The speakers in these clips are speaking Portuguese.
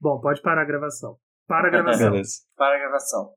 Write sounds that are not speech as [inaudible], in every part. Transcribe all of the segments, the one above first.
Bom, pode parar a gravação. Para a [laughs] gravação. Beleza. Para a gravação.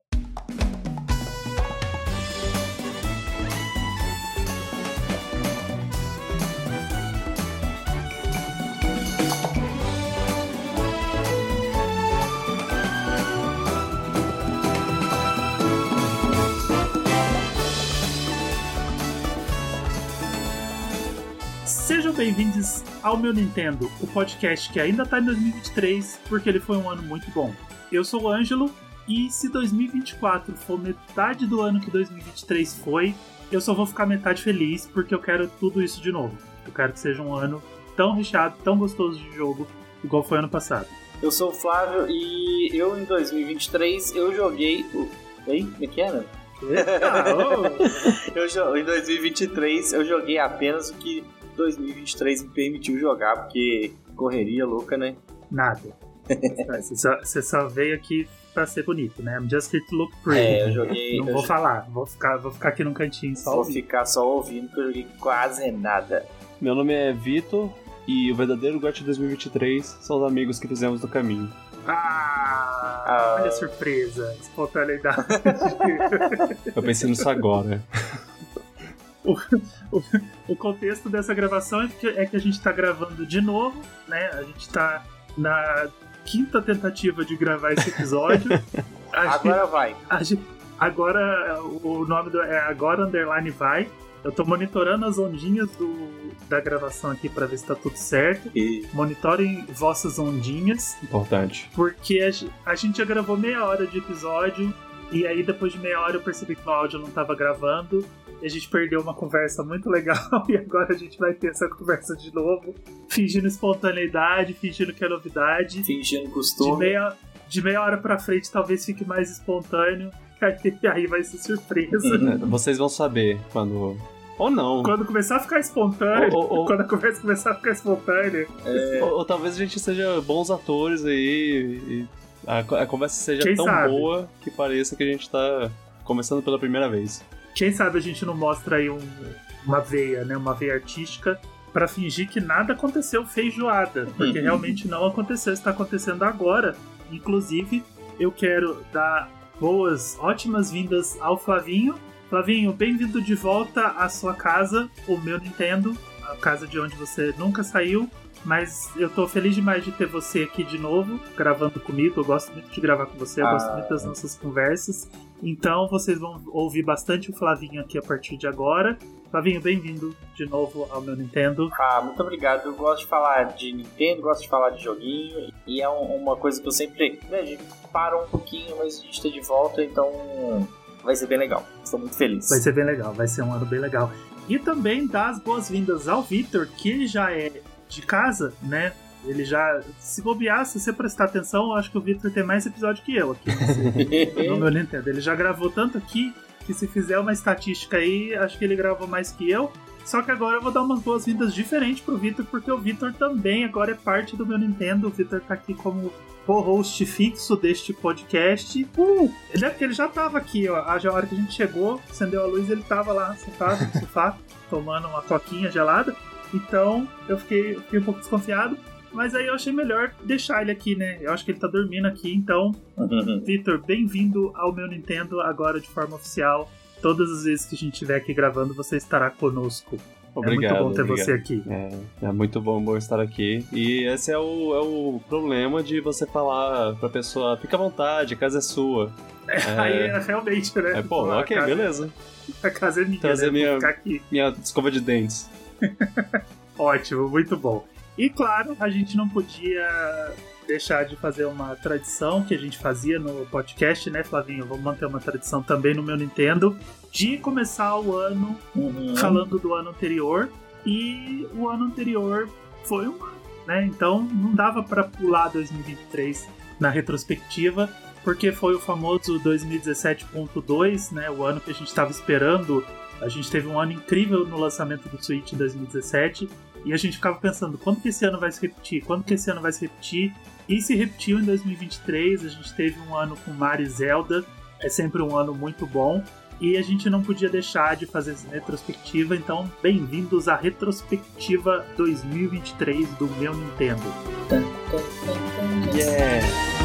Sejam bem-vindos ao meu Nintendo, o podcast que ainda tá em 2023 porque ele foi um ano muito bom. Eu sou o Ângelo e se 2024 for metade do ano que 2023 foi, eu só vou ficar metade feliz porque eu quero tudo isso de novo. Eu quero que seja um ano tão recheado, tão gostoso de jogo, igual foi ano passado. Eu sou o Flávio e eu em 2023 eu joguei. o- Ei, como é que era? Ah, ô, [laughs] Eu, em 2023 eu joguei apenas o que 2023 me permitiu jogar, porque correria louca, né? nada. [laughs] Você só, você só veio aqui pra ser bonito, né? I'm just here to look pretty. É, eu joguei. Não eu vou jo- falar, vou ficar, vou ficar aqui num cantinho só Vou ouvindo. ficar só ouvindo, porque eu joguei quase nada. Meu nome é Vitor e o verdadeiro GOT 2023 são os amigos que fizemos no caminho. Ah, Ah. olha a surpresa, espontaneidade. Eu pensei nisso agora. [laughs] o contexto dessa gravação é que, é que a gente tá gravando de novo, né? A gente tá na quinta tentativa de gravar esse episódio. [laughs] A gente- Agora vai. a gente- agora o nome do, é agora underline vai. Eu tô monitorando as ondinhas do, da gravação aqui pra ver se tá tudo certo. E Monitorem vossas ondinhas. Importante. Porque a, a gente já gravou meia hora de episódio, e aí depois de meia hora eu percebi que o áudio não tava gravando, e a gente perdeu uma conversa muito legal, [laughs] e agora a gente vai ter essa conversa de novo, fingindo espontaneidade, fingindo que é novidade. fingindo De costume. meia, de meia hora pra frente talvez fique mais espontâneo, e [laughs] aí vai ser surpresa. É, [laughs] Vocês vão saber quando. Ou não. Quando começar a ficar espontâneo, Ou- ou- quando a conversa começar a ficar espontânea, Ou, ou talvez a gente seja bons atores aí e a, a conversa seja Quem tão sabe? boa que pareça que a gente tá começando pela primeira vez. Quem sabe a gente não mostra aí um- uma veia, né? Uma veia artística pra fingir que nada aconteceu feijoada, porque Uhum. [laughs] realmente não aconteceu, está acontecendo agora. Inclusive, eu quero dar boas, ótimas vindas ao Flavinho. Flavinho, bem-vindo de volta à sua casa, o meu Nintendo, a casa de onde você nunca saiu. Mas eu tô feliz demais de ter você aqui de novo, gravando comigo. Eu gosto muito de gravar com você, eu Ah. gosto muito das nossas conversas. Então vocês vão ouvir bastante o Flavinho aqui a partir de agora. Flavinho, bem-vindo de novo ao meu Nintendo. Ah, muito obrigado. Eu gosto de falar de Nintendo, gosto de falar de joguinho. E é um- uma coisa que eu sempre. Né, a gente para um pouquinho, mas a gente tá de volta, então vai ser bem legal. Estou muito feliz. Vai ser bem legal, vai ser um ano bem legal. E também dar as boas-vindas ao Vitor, que ele já é de casa, né? Ele já, se bobear, se você prestar atenção, eu acho que o Vitor tem mais episódio que eu aqui nesse- no meu Nintendo. Ele já gravou tanto aqui que se fizer uma estatística aí, acho que ele gravou mais que eu. Só que agora eu vou dar umas boas-vindas diferentes pro Vitor, porque o Vitor também agora é parte do meu Nintendo. O Vitor tá aqui como co-host fixo deste podcast. Uh, ele, é- ele já tava aqui, ó. A hora que a gente chegou, acendeu a luz, ele tava lá sentado no sofá, [laughs] tomando uma coquinha gelada. Então eu fiquei, fiquei um pouco desconfiado. Mas aí eu achei melhor deixar ele aqui, né? Eu acho que ele tá dormindo aqui, então Vitor, bem-vindo ao meu Nintendo agora de forma oficial. Todas as vezes que a gente estiver aqui gravando, você estará conosco. Obrigado. é muito bom ter obrigado. você aqui. É, é muito bom, bom estar aqui. E esse é o, é o problema de você falar pra pessoa, fica à vontade, a casa é sua. Aí é realmente, né? É, pô, ok, casa, beleza. A casa é minha, Trazer né? Minha- ficar aqui. Minha escova de dentes. [laughs] Ótimo, muito bom. E claro, a gente não podia deixar de fazer uma tradição que a gente fazia no podcast, né, Flavinho? Vamos manter uma tradição também no meu Nintendo de começar o ano Uhum. falando do ano anterior. E o ano anterior foi um ano, né? Então não dava pra pular 2023 na retrospectiva, porque foi o famoso 2017.2, né? O ano que a gente estava esperando. A gente teve um ano incrível no lançamento do Switch em 2017 e a gente ficava pensando quando que esse ano vai se repetir, quando que esse ano vai se repetir. E se repetiu em 2023, a gente teve um ano com Mario e Zelda, é sempre um ano muito bom. E a gente não podia deixar de fazer essa retrospectiva, então bem-vindos à retrospectiva 2023 do meu Nintendo. Yeah!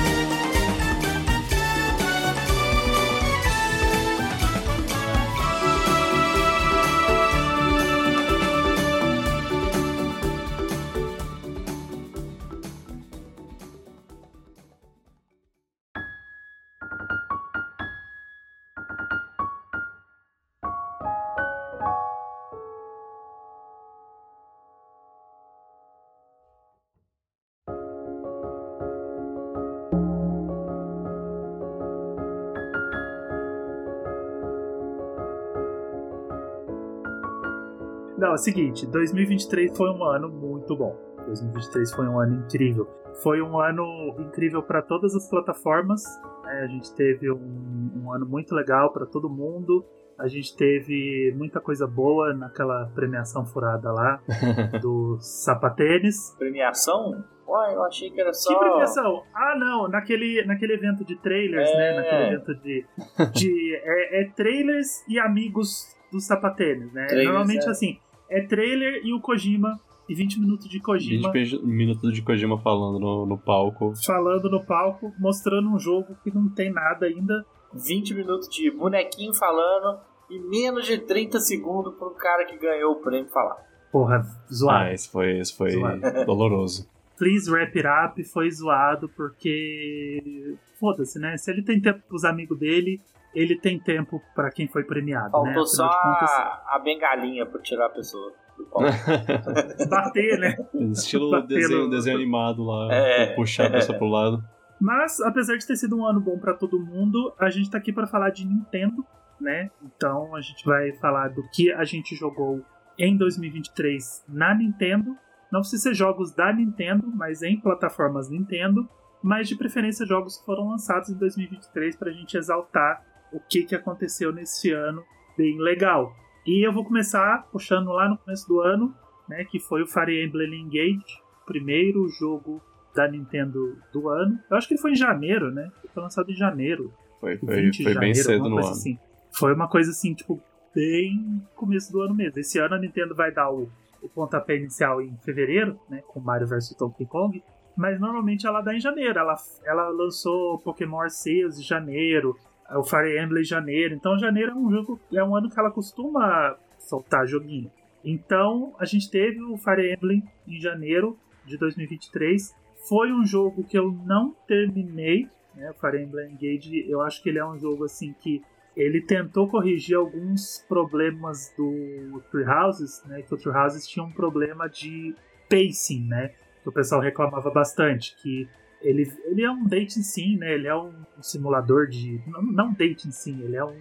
Não, é o seguinte, 2023 foi um ano muito bom. 2023 foi um ano incrível. Foi um ano incrível para todas as plataformas. né? a gente teve um, um ano muito legal para todo mundo. A gente teve muita coisa boa naquela premiação furada lá [laughs] do sapatênis. Premiação? Ué, eu achei que era só. Que premiação? Ah, não, naquele, naquele evento de trailers, É. né? Naquele evento de. de é, é trailers e amigos dos sapatênis, né? Trailers, Normalmente é. assim, é trailer e o Kojima, e 20 minutos de 20 Kojima pe- minutos de Kojima falando no, no palco. falando no palco, mostrando um jogo que não tem nada ainda. 20 minutos de bonequinho falando e menos de 30 segundos pro cara que ganhou o prêmio falar. Porra, zoado. Ah, esse foi, esse foi Zoado. [laughs] doloroso. Please Wrap It Up foi zoado porque. Foda-se, né? Se ele tem tempo pros amigos dele, ele tem tempo pra quem foi premiado, né? Faltou só Afinal de contas, a, a bengalinha pra tirar a pessoa do palco. [laughs] bater, né? Estilo Bater desenho, no- desenho animado lá, É. puxar a pessoa pro lado. Mas, apesar de ter sido um ano bom pra todo mundo, a gente tá aqui pra falar de Nintendo, né? Então a gente vai falar do que a gente jogou em 2023 na Nintendo. Não precisa ser jogos da Nintendo, mas em plataformas Nintendo. Mas de preferência jogos que foram lançados em 2023 pra gente exaltar o que, que aconteceu nesse ano bem legal. E eu vou começar puxando lá no começo do ano, né? Que foi o Fire Emblem Engage, primeiro jogo da Nintendo do ano. Eu acho que ele foi em janeiro, né? Ele foi lançado em janeiro. Foi, 20 foi, foi bem janeiro, cedo alguma no ano. assim. Foi uma coisa assim, tipo, bem começo do ano mesmo. Esse ano a Nintendo vai dar o, o pontapé inicial em fevereiro, né? Com Mario vs Donkey Kong. Mas normalmente ela dá em janeiro. Ela, ela lançou Pokémon Arceus em janeiro, o Fire Emblem em janeiro. Então janeiro é um jogo, é um ano que ela costuma soltar joguinho. Então a gente teve o Fire Emblem em janeiro de 2023. Foi um jogo que eu não terminei, né? O Fire Emblem Engage, eu acho que ele é um jogo assim que ele tentou corrigir alguns problemas do Three Houses, né? Que o Three Houses tinha um problema de pacing, né? Que o pessoal reclamava bastante, que ele, ele é um dating sim, né? Ele é um simulador de. Não, não dating sim, ele é um.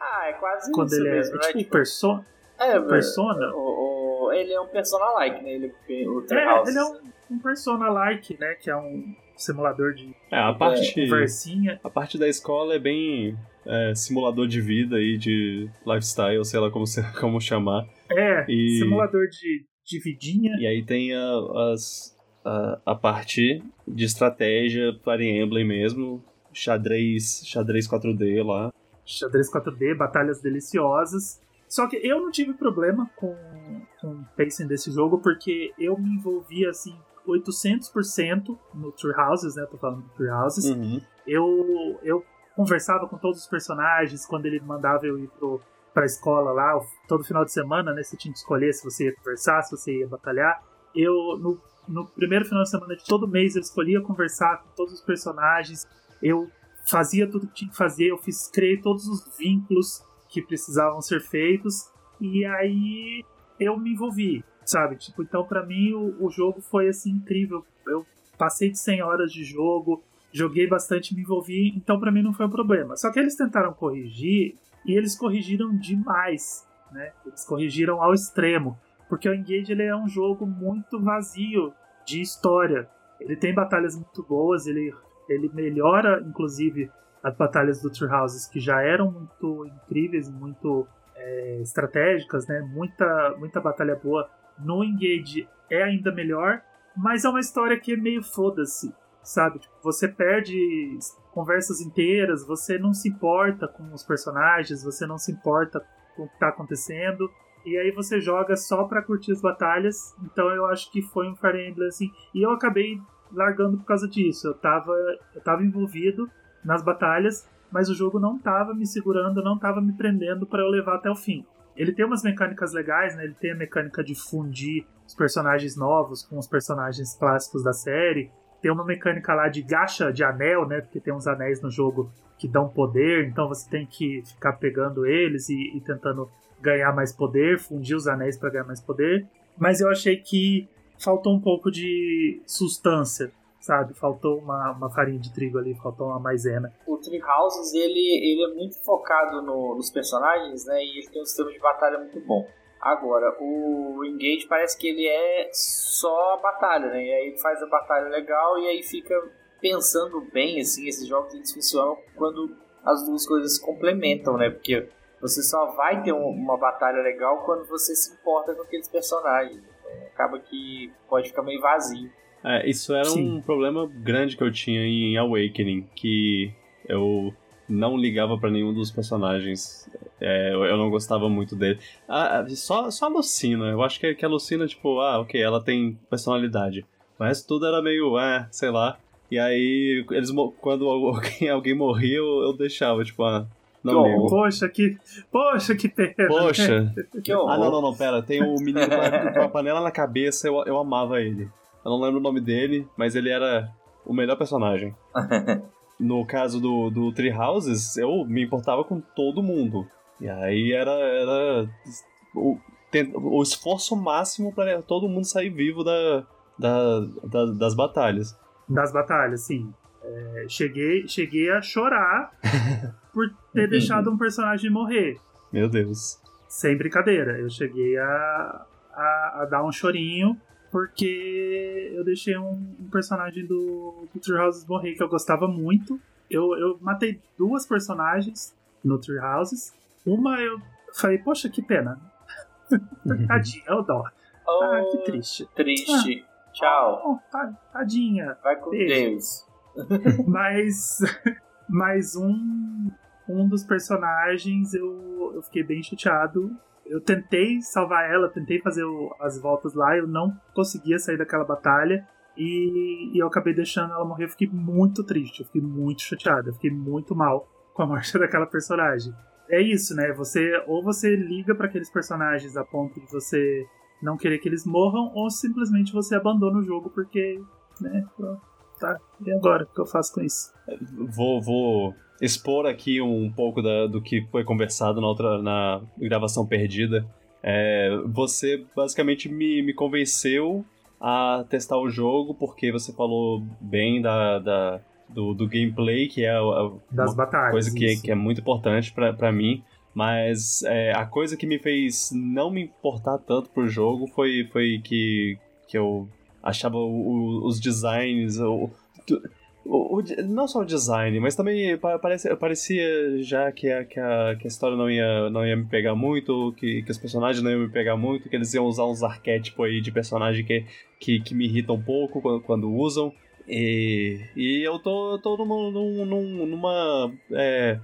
Ah, é quase Quando isso ele é, mesmo, é né? tipo Tipo, perso é, persona. O, o- ele é um persona-like, né? Ele, o É, ele é um, um persona-like, né? Que é um simulador de É, a parte, conversinha. a parte da escola é bem é, simulador de vida e de lifestyle, sei lá como, [laughs] como chamar. É, E- simulador de, de vidinha. E aí tem a, as, a, a parte de estratégia Fire Emblem mesmo, xadrez, xadrez 4D lá. xadrez 4D, batalhas deliciosas. Só que eu não tive problema com, com o pacing desse jogo, porque eu me envolvi assim 800% no Tree Houses, né? Tô falando do Tree Houses. Uhum. Eu, eu conversava com todos os personagens quando ele mandava eu ir pro, pra escola lá, todo final de semana, né? Você tinha que escolher se você ia conversar, se você ia batalhar. Eu, no, no primeiro final de semana de todo mês, eu escolhia conversar com todos os personagens. Eu fazia tudo que tinha que fazer, eu fiz, criei todos os vínculos que precisavam ser feitos. E aí eu me envolvi, sabe? Tipo, então pra mim o, o jogo foi assim incrível. Eu passei de 100 horas de jogo, joguei bastante, me envolvi, então pra mim não foi um problema. Só que eles tentaram corrigir e eles corrigiram demais, né? Eles corrigiram ao extremo, porque o Engage ele é um jogo muito vazio de história. Ele tem batalhas muito boas, ele ele melhora inclusive as batalhas do Tree Houses que já eram muito incríveis, muito é, estratégicas, né? Muita muita batalha boa. No Engage é ainda melhor, mas é uma história que é meio foda-se, sabe? Tipo, você perde conversas inteiras, você não se importa com os personagens, você não se importa com o que tá acontecendo, e aí você joga só pra curtir as batalhas. Então eu acho que foi um Fire Emblem assim, e eu acabei largando por causa disso. Eu tava, eu tava envolvido nas batalhas, mas o jogo não tava me segurando, não tava me prendendo para eu levar até o fim. Ele tem umas mecânicas legais, né? Ele tem a mecânica de fundir os personagens novos com os personagens clássicos da série. Tem uma mecânica lá de gacha de anel, né? Porque tem uns anéis no jogo que dão poder, então você tem que ficar pegando eles e, e tentando ganhar mais poder, fundir os anéis para ganhar mais poder. Mas eu achei que faltou um pouco de substância, sabe? Faltou uma, uma farinha de trigo ali, faltou uma maisena. O Three Houses, ele, ele é muito focado no, nos personagens, né? E ele tem um sistema de batalha muito bom. Agora, o Engage parece que ele é só a batalha, né? E aí faz a batalha legal e aí fica pensando bem, assim, esses jogos eles funcionam quando as duas coisas se complementam, né? Porque você só vai ter uma batalha legal quando você se importa com aqueles personagens. Acaba que pode ficar meio vazio. É, isso era Sim. um problema grande que eu tinha em Awakening, que eu não ligava para nenhum dos personagens. É, eu não gostava muito dele. Ah, só, só a Lucina. Eu acho que, que a Lucina, tipo, ah, ok, ela tem personalidade. Mas tudo era meio, ah, sei lá. E aí, eles quando alguém, [laughs] alguém morria, eu, eu deixava, tipo, ah, não ligo. Poxa, que. Poxa, que pena. Poxa. que ah, não, não, não, pera. Tem o menino com a, [laughs] com a panela na cabeça, eu, eu amava ele. Eu não lembro o nome dele, mas ele era o melhor personagem. [laughs] no caso do, do Tree Houses, eu me importava com todo mundo. E aí era, era o, o esforço máximo para todo mundo sair vivo da, da, da, das batalhas. Das batalhas, sim. É, cheguei, cheguei a chorar [laughs] por ter deixado um personagem morrer. Meu Deus. Sem brincadeira. Eu cheguei a, a, a dar um chorinho porque eu deixei um, um personagem do, do Tree Houses morrer que eu gostava muito. Eu, eu matei duas personagens no Tree Houses. Uma eu falei, poxa, que pena. [laughs] Tadinha, eu dó. Oh, ah, que triste. Triste. Ah, Tchau. Oh, tadinha. Vai com Beijo. Deus. [laughs] mas, [laughs] mas um, um dos personagens eu, eu fiquei bem chateado eu tentei salvar ela, tentei fazer o, as voltas lá, eu não conseguia sair daquela batalha. E, e, eu acabei deixando ela morrer. Eu fiquei muito triste, eu fiquei muito chateado, eu fiquei muito mal com a morte [laughs] daquela personagem. É isso, né? Você ou você liga para aqueles personagens a ponto de você não querer que eles morram, ou simplesmente você abandona o jogo porque, né? Tá, e agora? O que eu faço com isso? Vou, vou expor aqui um pouco da, do que foi conversado na outra na gravação perdida. É, você basicamente me, me convenceu a testar o jogo porque você falou bem da, da do, do, gameplay, que é a, das batalhas, coisa que, que é muito importante para mim. Mas é, a coisa que me fez não me importar tanto pro jogo foi, foi que, que eu achava o, os designs. O, o, o, não só o design, mas também parece, parecia já que a, que, a, que a história não ia, não ia me pegar muito, que, que os personagens não iam me pegar muito, que eles iam usar uns arquétipos aí de personagem que, que, que me irritam um pouco quando, quando usam. E, e eu tô, tô numa, numa, numa é,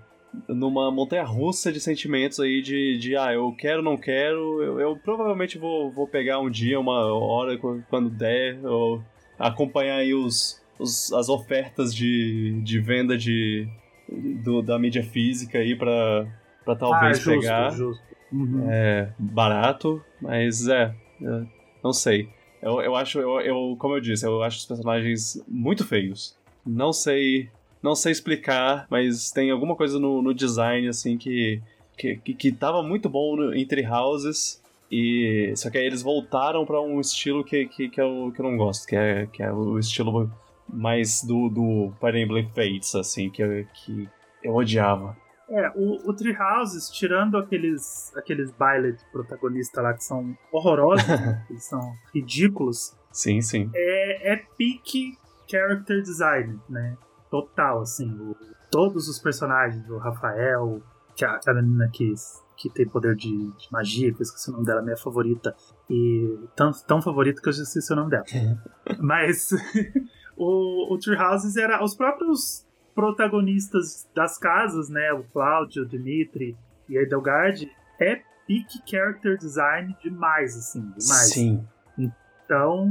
numa montanha russa de sentimentos aí de, de ah, eu quero, não quero. Eu, eu, provavelmente vou, vou pegar um dia, uma hora, quando der, ou acompanhar aí os, os, as ofertas de, de venda de, do, da mídia física aí pra, pra talvez ah, justo, pegar. Justo. Uhum. É, barato, mas é, é, não sei. Eu, eu acho, eu, eu, como eu disse, eu acho os personagens muito feios. Não sei não sei explicar, mas tem alguma coisa no, no design, assim, que, que, que, tava muito bom no, em Tree Houses. E, só que aí eles voltaram para um estilo que, que, que, eu, que eu não gosto, que é, que é o estilo mais do, do Fire Emblem Fates, assim, que, que eu odiava. É, o, o Tree Houses, tirando aqueles, aqueles Byleth protagonistas lá que são horrorosos, [laughs] que são ridículos. Sim, sim. É, é peak character design, né? Total, assim. O, todos os personagens, o Rafael, que a, a menina que, que tem poder de, de magia, que eu esqueci o nome dela, minha favorita. E tão, tão favorita que eu já esqueci o nome dela. [laughs] Mas [laughs] o, o Tree Houses era os próprios protagonistas das casas, né? O Cláudio, o Dimitri e a Edelgard, é peak character design demais, assim, demais. Sim. Então,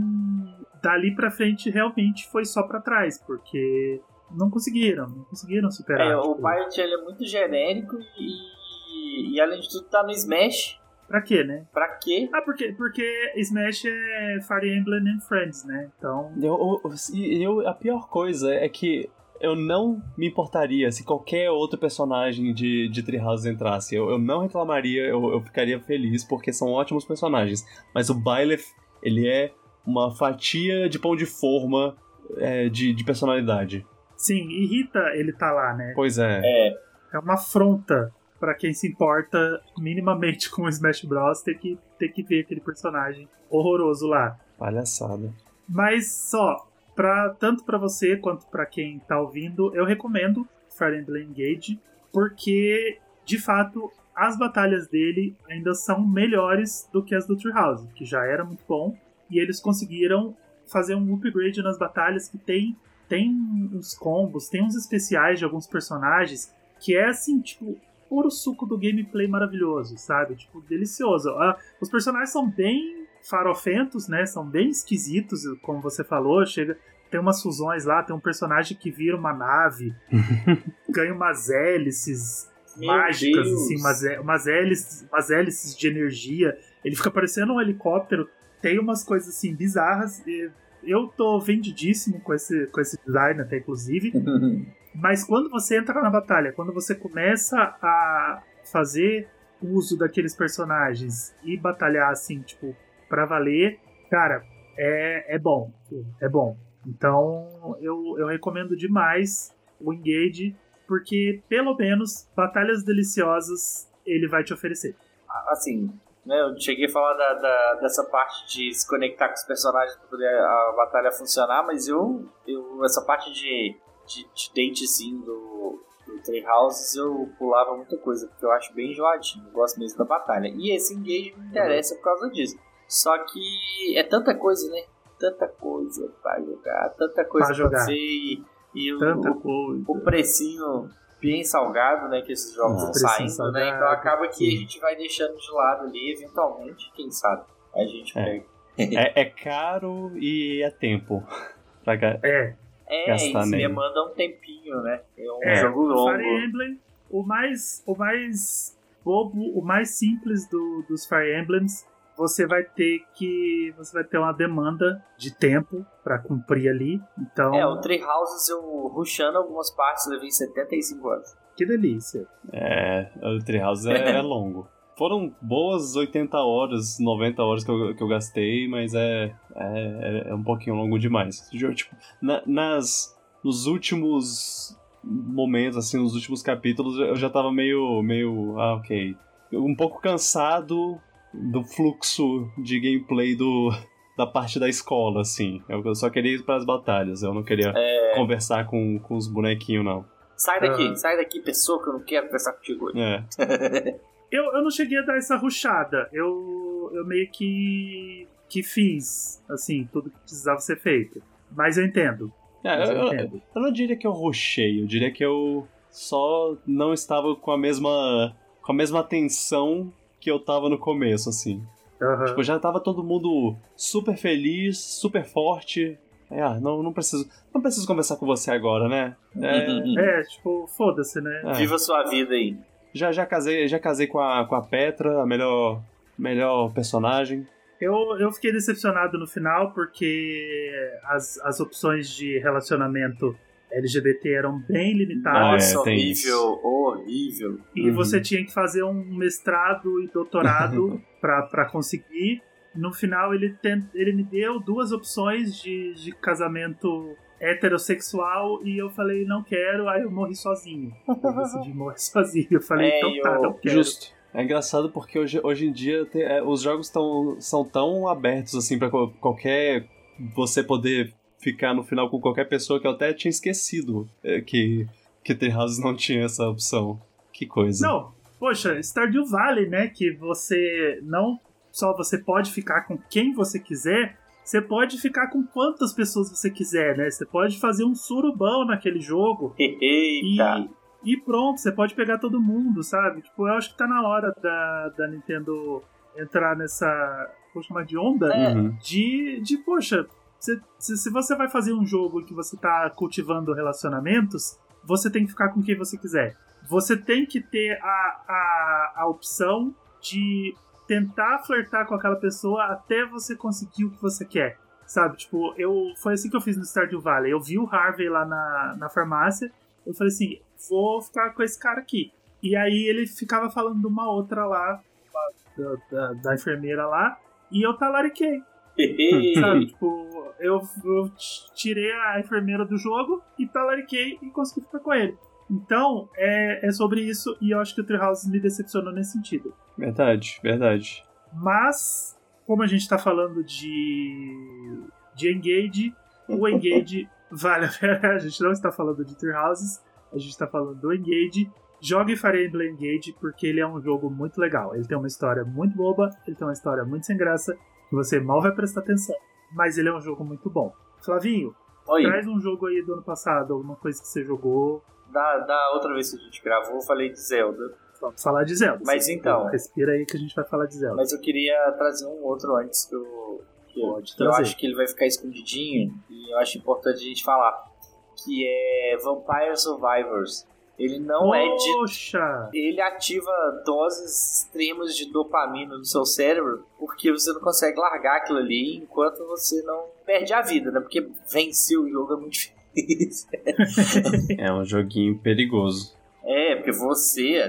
dali pra frente realmente foi só pra trás, porque não conseguiram, não conseguiram superar. É, tipo, o Pirate ele é muito genérico e, e além de tudo tá no Smash. Pra quê, né? Pra quê? Ah, porque, porque Smash é Fire Emblem and Friends, né? Então. Eu, eu, eu- a pior coisa é que eu não me importaria se qualquer outro personagem de, de Treehouse entrasse. Eu, eu não reclamaria, eu, eu ficaria feliz, porque são ótimos personagens. Mas o Byleth, ele é uma fatia de pão de forma é, de, de personalidade. Sim, irrita ele tá lá, né? Pois é. É, É uma afronta pra quem se importa minimamente com o Smash Bros. ter que, ter que ver aquele personagem horroroso lá. Palhaçada. Mas só, pra, tanto pra você quanto pra quem tá ouvindo, eu recomendo Fire Emblem Engage, porque, de fato, as batalhas dele ainda são melhores do que as do Treehouse, que já era muito bom, e eles conseguiram fazer um upgrade nas batalhas que tem, tem uns combos, tem uns especiais de alguns personagens, que é assim, tipo, puro suco do gameplay maravilhoso, sabe? Tipo, delicioso. Ah, os personagens são bem farofentos, né? São bem esquisitos, como você falou. Chega, tem umas fusões lá, tem um personagem que vira uma nave, [laughs] ganha umas hélices Meu mágicas, Deus. assim, umas, umas, hélices, umas hélices de energia. Ele fica parecendo um helicóptero. Tem umas coisas assim bizarras. e Eu tô vendidíssimo com esse, com esse design, até inclusive. [laughs] Mas quando você entra na batalha, quando você começa a fazer uso daqueles personagens e batalhar assim, tipo, pra valer, cara, é, é bom. É bom. Então eu, eu recomendo demais o Engage, porque pelo menos batalhas deliciosas ele vai te oferecer. assim, né, eu cheguei a falar da, da- dessa parte de se conectar com os personagens para poder a batalha funcionar, mas eu, eu essa parte de, de, de datezinho do, do Tree Houses eu pulava muita coisa, porque eu acho bem enjoadinho, eu gosto mesmo da batalha. E esse engage me interessa por causa disso. Só que é tanta coisa, né? Tanta coisa pra jogar, tanta coisa Pra pra jogar. fazer e, e o, o, o precinho bem salgado, né, que esses jogos estão saindo, né? Então salgado, acaba que a gente vai deixando de lado ali, eventualmente, quem sabe, a gente É. pega. É, é caro e é tempo. [laughs] Pra ga- É, É, Gastar isso nele. demanda um tempinho, né? É um É, jogo longo. Fire Emblem, o mais, o mais bobo, o mais simples do- dos Fire Emblems, você vai ter que. Você vai ter uma demanda de tempo pra cumprir ali. Então, É, o Tree Houses eu rushando algumas partes levei 75 anos. que delícia. É, o Treehouse é, é [laughs] longo. Foram boas 80 horas, 90 horas que eu, que eu gastei, mas é, é, é um pouquinho longo demais. Tipo, na- nas, nos últimos momentos, assim, nos últimos capítulos, eu já tava meio, meio, ah, ok. Um pouco cansado do fluxo de gameplay do, da parte da escola, assim. Eu eu só queria ir pras batalhas, eu não queria conversar com, com os bonequinhos, não. Sai daqui, Ah. sai daqui, pessoa, que eu não quero conversar contigo hoje. É. [laughs] Eu, eu não cheguei a dar essa ruchada. Eu, eu meio que, que fiz, assim, tudo que precisava ser feito. Mas eu entendo. É, Mas eu, eu entendo. eu não diria que eu rushei, eu diria que eu só não estava com a mesma com a mesma atenção que eu tava no começo, assim. Aham. Tipo, já tava todo mundo super feliz, super forte. É, ah, não, não preciso, não preciso conversar com você agora, né? É, É, tipo, foda-se, né? é. Viva sua vida aí. já já casei, já casei com a, com a Petra, a melhor melhor personagem. Eu, eu fiquei decepcionado no final porque as, as opções de relacionamento LGBT eram bem Ah, limitadas. é, Nossa, tem horrível, horrível. E Uhum. você tinha que fazer um mestrado e doutorado [laughs] pra pra conseguir. No final, ele, ten- ele me deu duas opções de, de casamento heterossexual e eu falei, não quero, aí eu morri sozinho. Eu decidi [laughs] morrer sozinho. Eu falei, É, então tá, eu- não quero. Justo. É engraçado porque hoje, hoje em dia te- é, os jogos tão, são tão abertos assim para qualquer você poder ficar no final com qualquer pessoa que eu até tinha esquecido é, que que Treehouse não tinha essa opção. Que coisa. Não, poxa, Stardew Valley, né? Que você não só você pode ficar com quem você quiser, você pode ficar com quantas pessoas você quiser, né? Você pode fazer um surubão naquele jogo [laughs] e, Eita. e pronto, você pode pegar todo mundo, sabe? Tipo, eu acho que tá na hora da, da Nintendo entrar nessa, vou chamar de onda, É. De, de, poxa, se, se, você vai fazer um jogo que você tá cultivando relacionamentos, você tem que ficar com quem você quiser. Você tem que ter a, a, a opção de tentar flertar com aquela pessoa até você conseguir o que você quer. Sabe? Tipo, eu, foi assim que eu fiz no Stardew Valley. Eu vi o Harvey lá na, na farmácia. Eu falei assim: vou ficar com esse cara aqui. E aí ele ficava falando de uma outra lá, da, da, da enfermeira lá, e eu talariquei. [laughs] sabe? Tipo, eu, eu tirei a enfermeira do jogo e talariquei e consegui ficar com ele. Então, é, é sobre isso e eu acho que o Treehouse me decepcionou nesse sentido. Verdade, verdade. Mas, como a gente tá falando de, de Engage, o Engage [laughs] vale a pena. A gente não está falando de Treehouses, a gente está falando do Engage. Jogue Fire Emblem Engage porque ele é um jogo muito legal. Ele tem uma história muito boba, ele tem uma história muito sem graça, que você mal vai prestar atenção. Mas ele é um jogo muito bom. Flavinho, Oi. traz um jogo aí do ano passado, alguma coisa que você jogou. Da, da outra vez que a gente gravou, eu falei de Zelda. Vamos falar de Zelda. Mas então. Respira aí que a gente vai falar de Zelda. Mas eu queria trazer um outro antes eu. Que eu, Pode eu trazer. acho que ele vai ficar escondidinho e eu acho importante a gente falar. Que é Vampire Survivors. Ele não é de Poxa! ele ativa doses extremas de dopamina no seu cérebro porque você não consegue largar aquilo ali enquanto você não perde a vida, né? Porque vencer o jogo é muito [laughs] difícil. É um joguinho perigoso. É, porque você,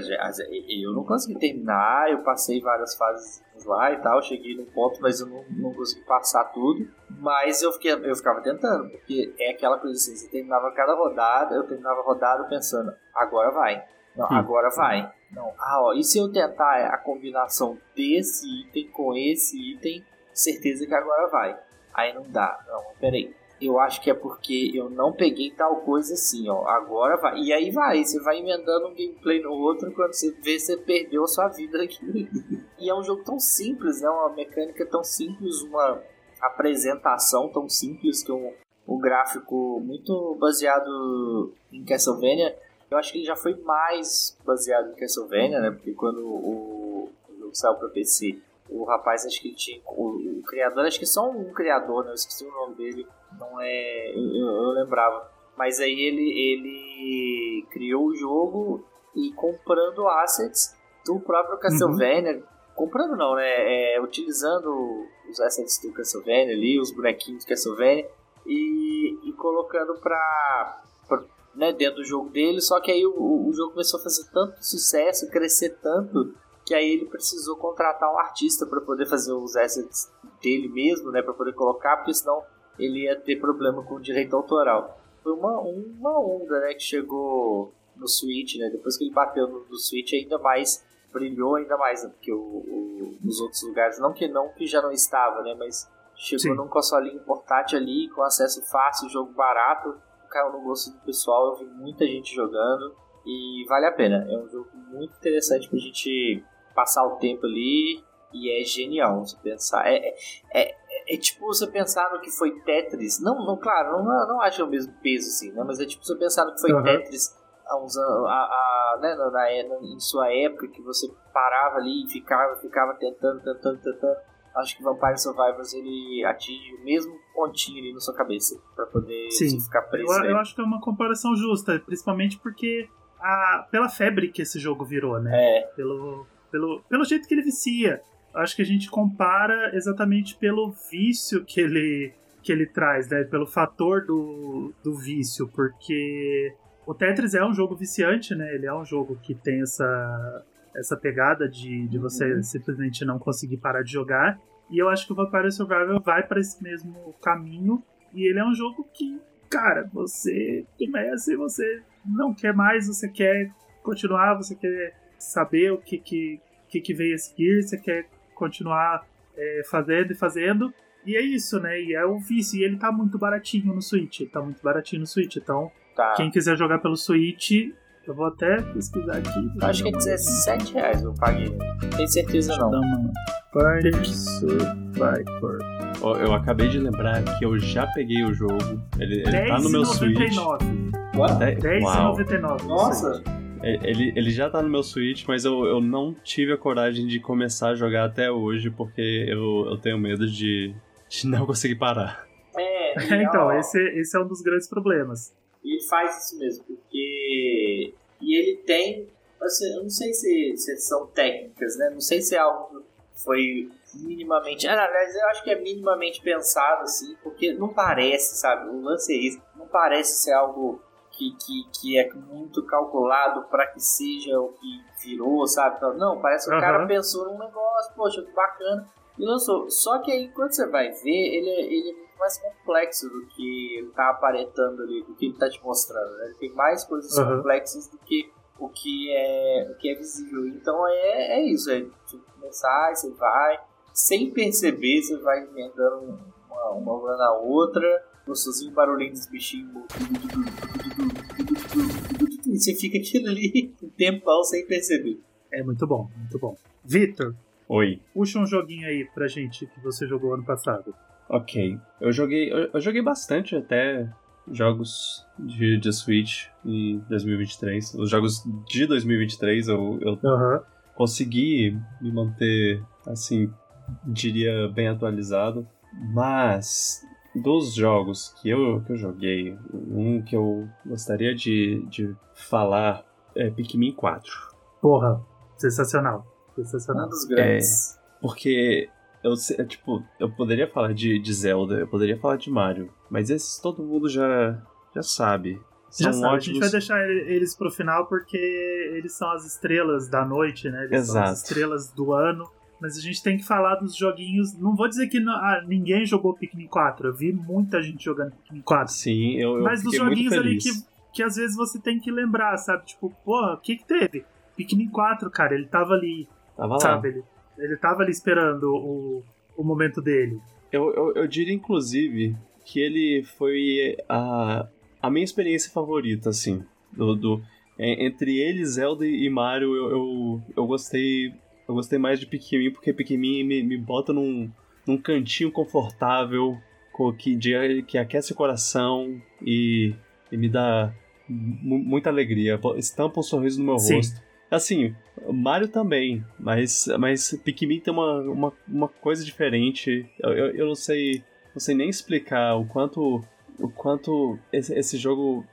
eu não consegui terminar, eu passei várias fases lá e tal, cheguei num ponto, mas eu não, não consegui passar tudo. Mas eu, fiquei, eu ficava tentando, porque é aquela coisa assim, você terminava cada rodada, eu terminava a rodada pensando, agora vai. Não, Hum. agora vai. Não, ah, ó, e se eu tentar a combinação desse item com esse item, certeza que agora vai. Aí não dá. Não, peraí. Eu acho que é porque eu não peguei tal coisa assim, ó. Agora vai. E aí vai, você vai emendando um gameplay no outro, quando você vê, você perdeu a sua vida aqui. [laughs] E é um jogo tão simples, né? Uma mecânica tão simples, uma apresentação tão simples que um, um gráfico muito baseado em Castlevania. Eu acho que ele já foi mais baseado em Castlevania, né? Porque quando o, o jogo saiu para PC, o rapaz, acho que ele tinha. O, o criador, acho que só um criador, né? Eu esqueci o nome dele. Não é. Eu, eu, lembrava. Mas aí ele, ele criou o jogo e comprando assets do próprio Castlevania. Comprando não, né? É, utilizando os assets do Castlevania ali, os bonequinhos do Castlevania. E, e colocando pra, pra né, dentro do jogo dele. Só que aí o, o jogo começou a fazer tanto sucesso, crescer tanto, que aí ele precisou contratar um artista para poder fazer os assets dele mesmo, né, para poder colocar, porque senão ele ia ter problema com o direito autoral. Foi uma, uma onda, né, que chegou no Switch, né, depois que ele bateu no, no Switch ainda mais brilhou ainda mais, né, porque o, o, nos outros lugares, não que não que já não estava, né, mas chegou Sim. num consolinho portátil ali, com acesso fácil, jogo barato, caiu no gosto do pessoal, eu vi muita gente jogando e vale a pena. É um jogo muito interessante pra gente passar o tempo ali e é genial você pensar. É, é, é, é tipo você pensar no que foi Tetris. Não, não claro, não, não acho o mesmo peso assim, né? Mas é tipo você pensar no que foi Uhum. Tetris há uns anos, a, a, né, na, na, em sua época, que você parava ali e ficava, ficava tentando, tentando, tentando. Acho que Vampire Survivors ele atinge o mesmo pontinho ali na sua cabeça pra poder ficar preso. Eu, eu acho que é uma comparação justa, principalmente porque a, pela febre que esse jogo virou, né? É, Pelo, pelo, pelo jeito que ele vicia. Acho que a gente compara exatamente pelo vício que ele, que ele traz, né? Pelo fator do, do vício, porque o Tetris é um jogo viciante, né? Ele é um jogo que tem essa, essa pegada de, de você simplesmente não conseguir parar de jogar. E eu acho que o Vampire Survivor vai para esse mesmo caminho. E ele é um jogo que, cara, você começa e você não quer mais, você quer continuar, você quer saber o que, que, que, que veio a seguir, você quer continuar é, fazendo e fazendo. E é isso, né? E é o vício. E ele tá muito baratinho no Switch. Ele tá muito baratinho no Switch. Então, tá. quem quiser jogar pelo Switch, eu vou até pesquisar aqui. Acho que é 17 reais eu paguei. Não tenho certeza não. Vampire Survivor. Ó, Eu acabei de lembrar que eu já peguei o jogo. Ele, ele tá no meu Switch. 10,99. Dez- Uau. 10,99. no Nossa! Switch. Ele, ele já tá no meu Switch, mas eu, eu não tive a coragem de começar a jogar até hoje, porque eu, eu tenho medo de, de não conseguir parar. É, [laughs] É, então, ó, esse, esse é um dos grandes problemas. ele faz isso mesmo, porque. E ele tem. Assim, eu não sei se, se são técnicas, né? Não sei se é algo que foi minimamente. Ah, aliás, eu acho que é minimamente pensado, assim, porque não parece, sabe? O lance é isso. Não parece ser algo que, que, que é muito calculado para que seja o que virou, sabe? Então, Não, parece que o cara Aham. pensou num negócio, poxa, bacana, e lançou. Só que aí, quando você vai ver, ele, é- ele é muito mais complexo do que ele tá aparentando ali, do que ele tá te mostrando, né? Ele tem mais coisas Aham. complexas do que o que é, o que é visível. Então é, é isso, é tipo, começar, você vai, sem perceber, você vai emendando uma, uma na outra, gostosinho barulhinho dos bichinhos. E [laughs] você fica aquilo ali um tempão sem perceber. É muito bom, muito bom. Vitor, Oi. puxa um joguinho aí pra gente que você jogou ano passado. Ok. Eu joguei. Eu, eu joguei bastante até jogos de, de Switch em 2023. Os jogos de 2023 eu, eu Aham. consegui me manter, assim, diria, bem atualizado. Mas dos jogos que eu, que eu joguei, um que eu gostaria de, de falar é Pikmin 4. Porra, sensacional. Um Sensacional. dos grandes. Porque eu sei, tipo, eu poderia falar de, de Zelda, eu poderia falar de Mario, mas esses todo mundo já, já sabe. São Já sabe, a gente ótimos. vai deixar eles pro final porque eles são as estrelas da noite, né? Eles são as Exato. estrelas do ano. Mas a gente tem que falar dos joguinhos. Não vou dizer que não- ah, ninguém jogou Pikmin 4. Eu vi muita gente jogando Pikmin 4. Sim, eu, eu Mas dos joguinhos ali que, que às vezes você tem que lembrar, sabe? Tipo, porra, o que que teve? Pikmin 4, cara, ele tava ali, Tava lá. sabe? Ele, ele tava ali esperando o, o momento dele. Eu, eu, eu diria, inclusive, que ele foi a, a minha experiência favorita, assim. Do, do- entre ele, Zelda e Mario, eu, eu, eu gostei. Eu gostei mais de Pikmin, porque Pikmin me, me bota num, num cantinho confortável, co- que, de- que aquece o coração e, e me dá mu- muita alegria. Estampa um sorriso no meu Sim. rosto. Assim, Mario também, mas, mas Pikmin tem uma, uma, uma coisa diferente. Eu, eu, eu não sei não sei nem explicar o quanto o quanto esse, esse jogo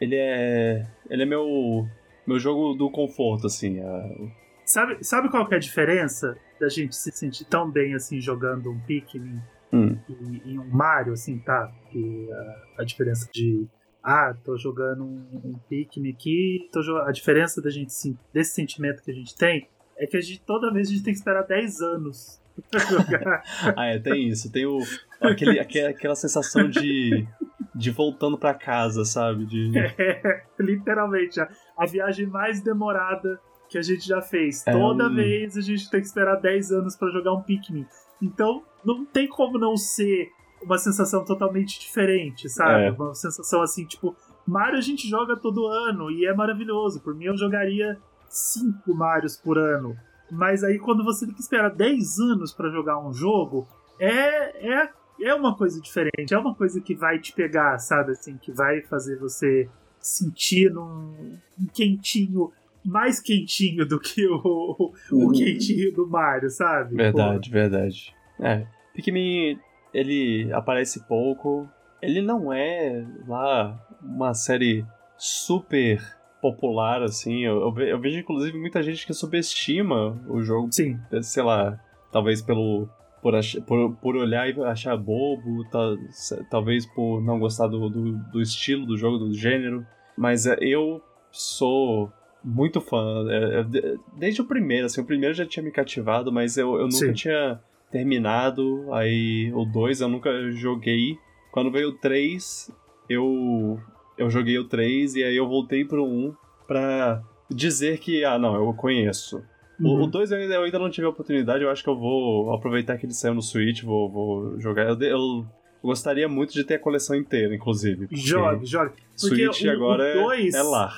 ele é ele é meu meu jogo do conforto assim. a- Sabe, sabe qual que é a diferença da gente se sentir tão bem assim jogando um Pikmin Hum, e, e um Mario, assim, tá? Que a, a diferença de ah, tô jogando um, um Pikmin aqui, tô a diferença da gente desse sentimento que a gente tem é que a gente toda vez a gente tem que esperar 10 anos [laughs] pra jogar. [laughs] Ah, é, tem isso, tem o aquele, aquela, aquela sensação de de voltando pra casa, sabe? De É, literalmente, a, a viagem mais demorada que a gente já fez. É, Toda hum. vez a gente tem que esperar 10 anos pra jogar um Pikmin. Então, não tem como não ser uma sensação totalmente diferente, sabe? É. Uma sensação assim, tipo, Mario a gente joga todo ano e é maravilhoso. Por mim, eu jogaria 5 Marios por ano. Mas aí, quando você tem que esperar 10 anos pra jogar um jogo, é, é, é uma coisa diferente. É uma coisa que vai te pegar, sabe? Assim, que vai fazer você sentir num um quentinho, mais quentinho do que o, o, o quentinho do Mario, sabe? Verdade, verdade. É, Pikmin, ele aparece pouco. Ele não é lá uma série super popular, assim. Eu, eu ve- eu vejo, inclusive, muita gente que subestima o jogo, Pô. Sim, sei lá, talvez pelo. Por, ach- por, por olhar e achar bobo, tal- talvez por não gostar do, do, do estilo do jogo, do gênero. Mas é, eu sou muito fã. é, é, de- desde o primeiro, assim, o primeiro já tinha me cativado, mas eu, eu nunca Sim. tinha terminado. Aí o 2 eu nunca joguei. Quando veio o 3, eu, eu joguei o 3 e aí eu voltei pro 1 pra dizer que, ah, não, eu conheço. O- Uhum. O 2 eu ainda, eu ainda não tive a oportunidade, eu acho que eu vou aproveitar que ele saiu no Switch, vou, vou jogar. Eu, eu gostaria muito de ter a coleção inteira, inclusive. jogue, jogue. Switch o, agora o dois, é, é lá.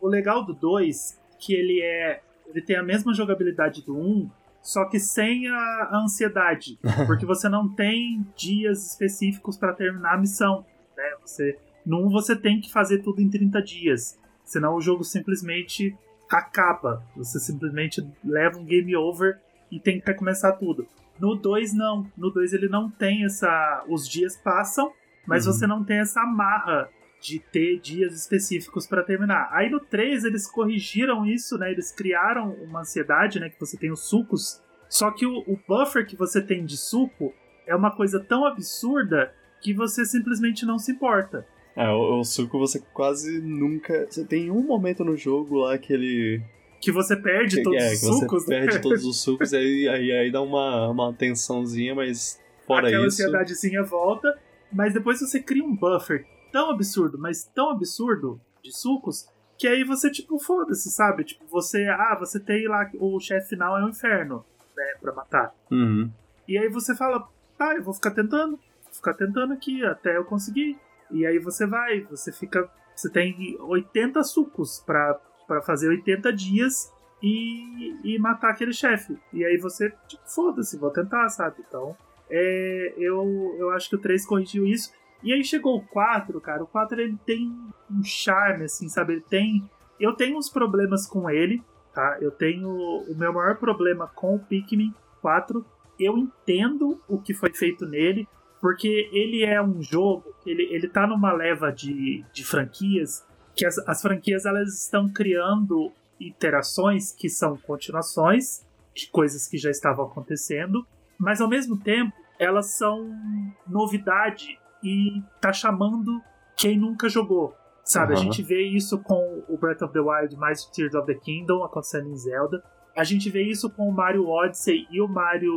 O leg- O legal do 2 que ele é. Ele tem a mesma jogabilidade do 1, um, só que sem a, a ansiedade. [laughs] porque você não tem dias específicos pra terminar a missão. Né? Você, no 1 você tem que fazer tudo em 30 dias. Senão o jogo simplesmente acaba. Você simplesmente leva um game over e tem que recomeçar tudo. No 2 não. No 2 ele não tem essa. Os dias passam mas Uhum. você não tem essa amarra de ter dias específicos pra terminar. Aí no 3 eles corrigiram isso, né? Eles criaram uma ansiedade, né? Que você tem os sucos. Só que o, o buffer que você tem de suco é uma coisa tão absurda que você simplesmente não se importa. É, o, o suco você quase nunca. Você tem um momento no jogo lá que ele. Que você perde todos é, os que você sucos, né? perde todos os [laughs] sucos e aí, aí, aí dá uma, uma tensãozinha, mas fora Aquela isso. ansiedadezinha volta, mas depois você cria um buffer tão absurdo, mas tão absurdo de sucos, que aí você, tipo, foda-se, sabe? Tipo, você, ah, você tem lá, o chefe final é um inferno, né, pra matar. Uhum. E aí você fala, tá, eu vou ficar tentando, vou ficar tentando aqui até eu conseguir. E aí você vai, você fica, você tem 80 sucos pra, pra fazer 80 dias e, e matar aquele chefe. E aí você, tipo, foda-se, vou tentar, sabe? Então, é, eu, eu acho que o 3 corrigiu isso. E aí chegou o 4, cara. O 4 ele tem um charme, assim, sabe? Ele tem. Eu tenho uns problemas com ele, tá? Eu tenho. O meu maior problema com o Pikmin 4. Eu entendo o que foi feito nele, porque ele é um jogo. Ele, ele tá numa leva de, de franquias. Que as, as franquias elas estão criando interações que são continuações de coisas que já estavam acontecendo, mas ao mesmo tempo elas são novidade e tá chamando quem nunca jogou. Sabe, a Uhum. gente vê isso com o Breath of the Wild mais Tears of the Kingdom acontecendo em Zelda. A gente vê isso com o Mario Odyssey e o Mario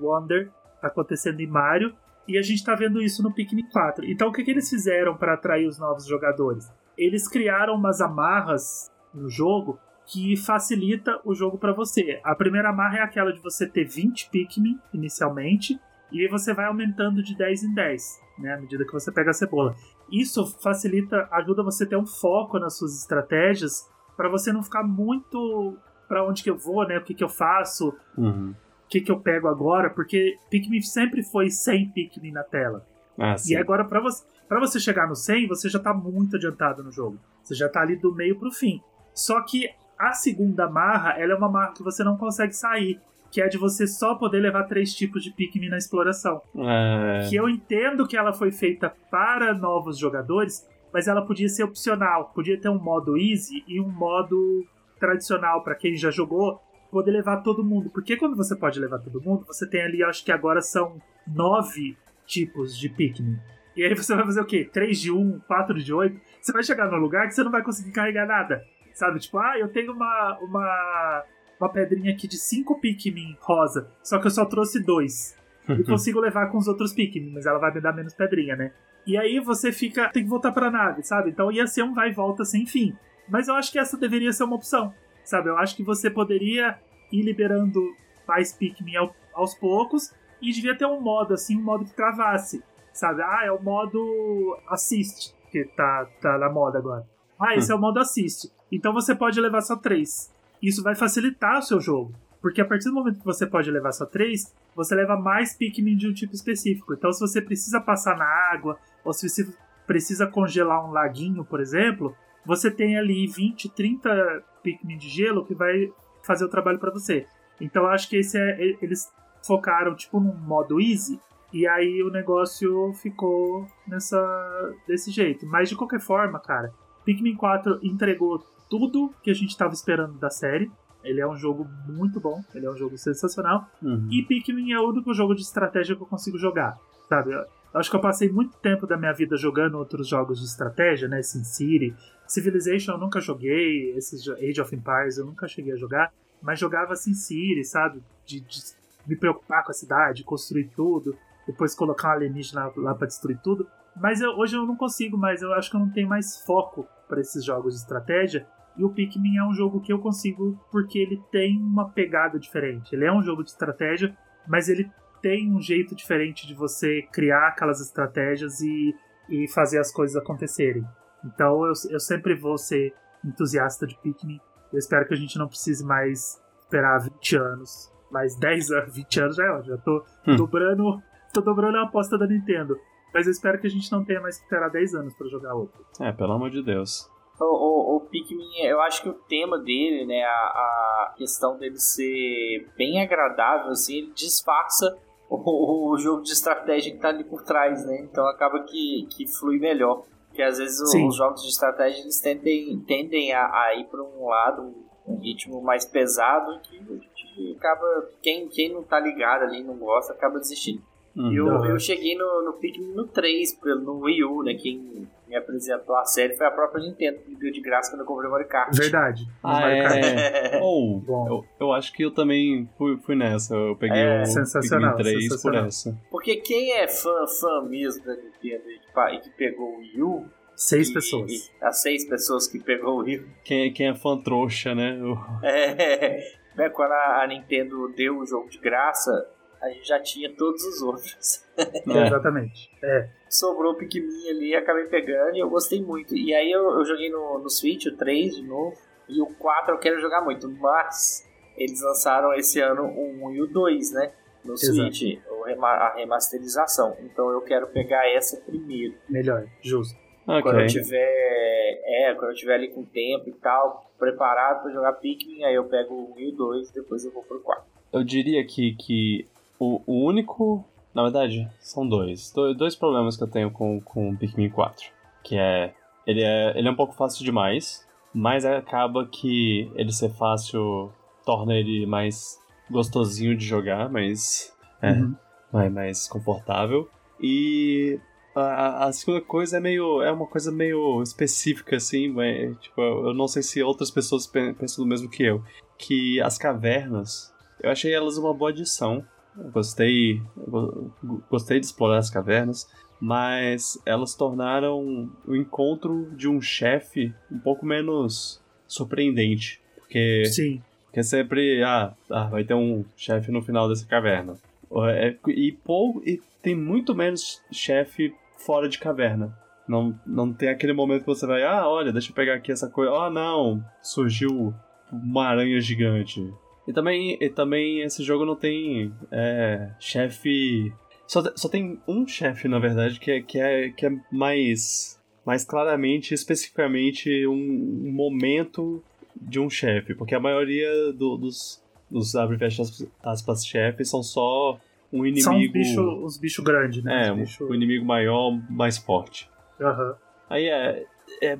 Wonder acontecendo em Mario. E a gente tá vendo isso no Pikmin 4. Então o que, que eles fizeram para atrair os novos jogadores? Eles criaram umas amarras no jogo que facilita o jogo para você. A primeira amarra é aquela de você ter 20 Pikmin inicialmente, e aí você vai aumentando de 10 em 10, né, à medida que você pega a cebola. Isso facilita, ajuda você a ter um foco nas suas estratégias, para você não ficar muito para onde que eu vou, né, o que que eu faço, Uhum. o que que eu pego agora, porque Pikmin sempre foi 100 Pikmin na tela. Ah. E agora, pra você, pra você chegar no 100, você já tá muito adiantado no jogo. Você já tá ali do meio pro fim. Só que a segunda marra, ela é uma marra que você não consegue sair. Que é de você só poder levar três tipos de Pikmin na exploração. É, Que eu entendo que ela foi feita para novos jogadores, mas ela podia ser opcional. Podia ter um modo easy e um modo tradicional para quem já jogou, poder levar todo mundo. Porque quando você pode levar todo mundo, você tem ali, acho que agora são nove tipos de Pikmin. E aí você vai fazer o quê? 3 de 1, 4 de 8? Você vai chegar num lugar que você não vai conseguir carregar nada. Sabe? Tipo, ah, eu tenho uma, uma, uma pedrinha aqui de 5 Pikmin rosa, só que eu só trouxe dois. E [laughs] consigo levar com os outros Pikmin, mas ela vai me dar menos pedrinha, né? E aí você fica. tem que voltar pra nave, sabe? Então ia ser um vai e volta sem fim. Mas eu acho que essa deveria ser uma opção, sabe? Eu acho que você poderia ir liberando mais Pikmin ao- aos poucos e devia ter um modo, assim, um modo que travasse, sabe? Ah, é o modo assist, que tá, tá na moda agora. Ah, esse é o modo assist. Então você pode levar só três. Isso vai facilitar o seu jogo. Porque a partir do momento que você pode levar só três, você leva mais Pikmin de um tipo específico. Então, se você precisa passar na água, ou se você precisa congelar um laguinho, por exemplo, você tem ali 20, 30 Pikmin de gelo que vai fazer o trabalho para você. Então, acho que esse é, eles focaram tipo num modo easy e aí o negócio ficou nessa desse jeito. Mas de qualquer forma, cara, Pikmin 4 entregou tudo que a gente estava esperando da série. Ele é um jogo muito bom, ele é um jogo sensacional. Uhum. E Pikmin é o único jogo de estratégia que eu consigo jogar, sabe? Eu acho que eu passei muito tempo da minha vida jogando outros jogos de estratégia, né? SimCity, Civilization eu nunca joguei, esses Age of Empires eu nunca cheguei a jogar, mas jogava SimCity, sabe? De, de me preocupar com a cidade, construir tudo, depois colocar um alienígena lá pra destruir tudo. Mas eu- hoje eu não consigo mais, eu acho que eu não tenho mais foco para esses jogos de estratégia. E o Pikmin é um jogo que eu consigo porque ele tem uma pegada diferente. Ele é um jogo de estratégia, mas ele tem um jeito diferente de você criar aquelas estratégias e, e fazer as coisas acontecerem. Então eu, eu sempre vou ser entusiasta de Pikmin. Eu espero que a gente não precise mais esperar 20 anos. Mais 10 [laughs] anos, 20 anos já é, já tô Hum. dobrando. Tô dobrando a aposta da Nintendo. Mas eu espero que a gente não tenha mais que esperar 10 anos pra jogar outro. É, pelo amor de Deus. O, o, o Pikmin, eu acho que o tema dele, né, a, a questão dele ser bem agradável, assim, ele disfarça o, o, jogo de estratégia que tá ali por trás, né? Então acaba que, que flui melhor. Porque às vezes os jogos de estratégia eles tendem, tendem a, a ir para um lado, um ritmo mais pesado que a gente acaba. Quem, quem não tá ligado ali, não gosta, acaba desistindo. Uhum. Eu, eu cheguei no, no Pikmin no 3, no Wii U, né? Quem me apresentou a série foi a própria Nintendo, que me deu de graça quando eu comprei o Mario Kart. Verdade. Ah, é. [laughs] Ou, oh, eu, eu acho que eu também fui, fui nessa. Eu peguei é, o sensacional, Pikmin 3 sensacional. por essa. Porque quem é fã, fã mesmo da Nintendo e que pegou o Wii U, Seis e, pessoas. E, as seis pessoas que pegou o Wii. Quem, quem é fã trouxa, né? [laughs] É, né? Quando a, a, Nintendo deu o jogo de graça, a gente já tinha todos os outros. É. Exatamente. É. Sobrou o Pikmin ali, acabei pegando e eu gostei muito. E aí eu, eu joguei no, no Switch, o 3 de novo, e o 4 eu quero jogar muito, mas eles lançaram esse ano o 1 e o 2, né? No Exato. Switch, a remasterização. Então eu quero pegar essa primeiro. Melhor, justo. Okay. Quando eu tiver. É, quando eu tiver ali com tempo e tal, preparado para jogar Pikmin, aí eu pego o 1 e o 2 e depois eu vou pro 4. Eu diria que, que o, o único. Na verdade, são dois. Dois problemas que eu tenho com, com o Pikmin 4. Que é. Ele é, ele é um pouco fácil demais, mas acaba que ele ser fácil torna ele mais gostosinho de jogar, mas. É, uhum. mais, mais confortável. E a, a, segunda coisa é meio. É uma coisa meio específica, assim, mas, tipo, eu não sei se outras pessoas pensam do mesmo que eu. Que as cavernas, eu achei elas uma boa adição gostei, gostei de explorar as cavernas, mas elas tornaram o encontro de um chefe um pouco menos surpreendente. Porque, Sim. porque sempre, ah, ah vai ter um chefe no final dessa caverna. É, e, pouco, e tem muito menos chefe fora de caverna. Não, não tem aquele momento que você vai, ah, olha, deixa eu pegar aqui essa coisa. Ah, oh, não, surgiu uma aranha gigante. E também, e também esse jogo não tem é, chefe. Só, só tem um chefe, na verdade, que é, que é, que é mais, mais claramente, especificamente, um momento de um chefe. Porque a maioria do, dos, dos abre e fecha aspas chefes são só um inimigo. São bicho, os bichos grandes, né? É, um, bicho... um inimigo maior, mais forte. Uhum. Aí é, é.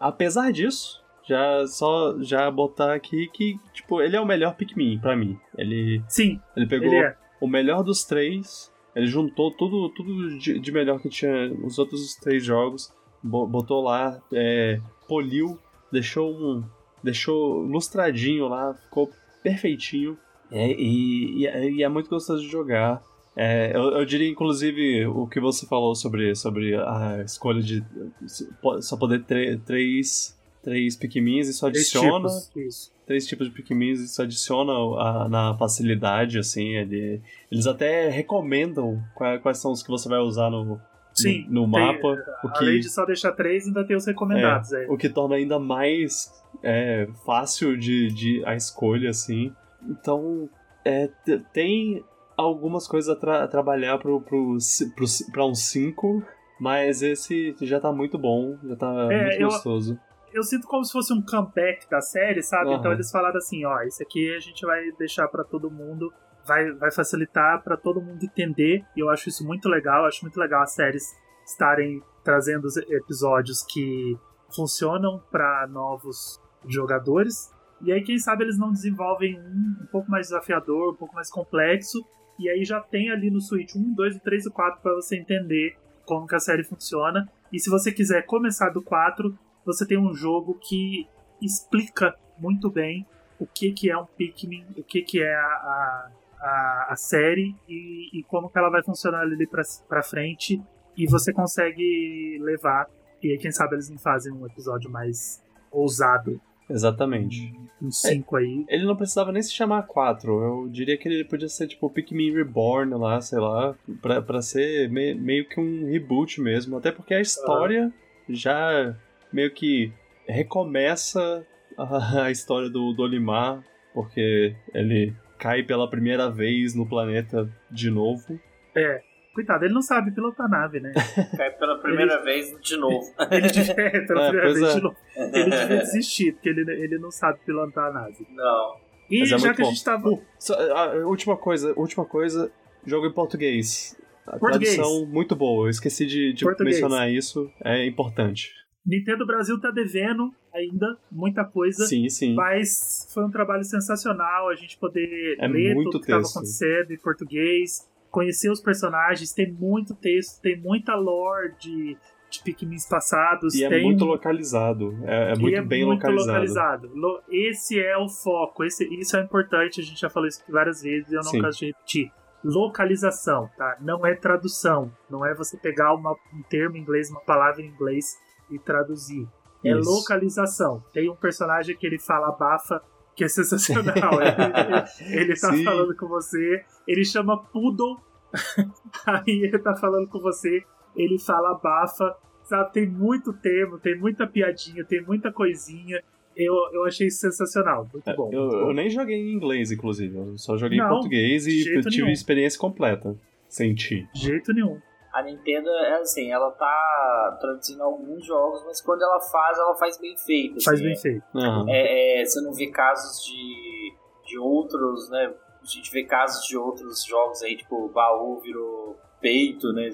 Apesar disso, já só já botar aqui que, tipo, ele é o melhor Pikmin para mim. Ele Sim. Ele pegou ele é. o melhor dos três, ele juntou tudo tudo de, de, melhor que tinha os outros três jogos, botou lá, é, poliu, deixou um deixou lustradinho lá, ficou perfeitinho. É, e, e, é, e, é muito gostoso de jogar. É, eu, eu, diria, inclusive, o que você falou sobre, sobre a escolha de só poder ter três três Pikmins, isso adiciona. Três tipos, isso. Três tipos de Pikmins, isso adiciona a, na facilidade, assim. Ele, eles até recomendam quais, quais, são os que você vai usar no, Sim, no, no mapa. Tem, o que, além de só deixar três, ainda tem os recomendados. É, é. O que torna ainda mais é, fácil de, de a escolha, assim. Então, é, tem algumas coisas a, tra trabalhar pro, pro, pro, pra um 5, mas esse já tá muito bom, já tá é, muito gostoso eu sinto como se fosse um comeback da série, sabe? Uhum. Então eles falaram assim, ó, isso aqui a gente vai deixar para todo mundo, vai, vai facilitar para todo mundo entender, e eu acho isso muito legal, eu acho muito legal as séries estarem trazendo episódios que funcionam para novos jogadores, e aí quem sabe eles não desenvolvem um um pouco mais desafiador, um pouco mais complexo, e aí já tem ali no Switch 1, 2, 3 e 4 para você entender como que a série funciona. E se você quiser começar do 4, você tem um jogo que explica muito bem o que, que é um Pikmin, o que, que é a, a, a série e, e, como que ela vai funcionar ali pra, pra frente. E você consegue levar. E aí, quem sabe eles não fazem um episódio mais ousado. Exatamente. Um 5 é, aí. Ele não precisava nem se chamar 4. Eu diria que ele podia ser tipo Pikmin Reborn lá, sei lá. Pra, pra ser me, meio que um reboot mesmo. Até porque a história já meio que recomeça a, [laughs] a história do, do Olimar, porque ele cai pela primeira vez no planeta de novo. É, coitado, ele não sabe pilotar nave, né? [laughs] Cai pela primeira ele... vez de novo. [laughs] ele devia, é, pela é, primeira vez é. de novo. Ele devia desistir, porque ele, ele não sabe pilotar a nave. Não. E é já que bom. a gente tava. Uh, a última coisa, última coisa. jogo em português. A Português. tradução muito boa. Eu esqueci de, de mencionar isso. É importante. Nintendo Brasil tá devendo ainda muita coisa. Sim, sim. Mas foi um trabalho sensacional a gente poder É ler tudo que estava acontecendo em português, conhecer os personagens, tem muito texto, tem muita lore de, de Pikmins passados. E é tem muito localizado. É, é muito é bem muito localizado. Lo- Esse é o foco, esse, isso é importante, a gente já falou isso várias vezes e eu não Sim. canso de repetir. Localização, tá? Não é tradução. Não é você pegar uma- um termo em inglês, uma palavra em inglês e traduzir. É Isso. localização. Tem um personagem que ele fala bafa, que é sensacional. [laughs] ele, ele tá Sim. falando com você, ele chama Poodle, [laughs] aí ele tá falando com você, ele fala bafa, sabe? Tem muito termo, tem muita piadinha, tem muita coisinha. Eu, eu achei super muito bom. É, Eu, muito bom. eu nem joguei em inglês, inclusive. Eu só joguei Não, em português e tive nenhum. experiência completa. Senti. De jeito nenhum. A Nintendo, é assim, ela tá traduzindo alguns jogos, mas quando ela faz, ela faz bem feito. Faz assim, bem feito. Aham. É, é, você não vê casos de, de outros, né? A gente vê casos de outros jogos aí, tipo, o baú virou peito, né?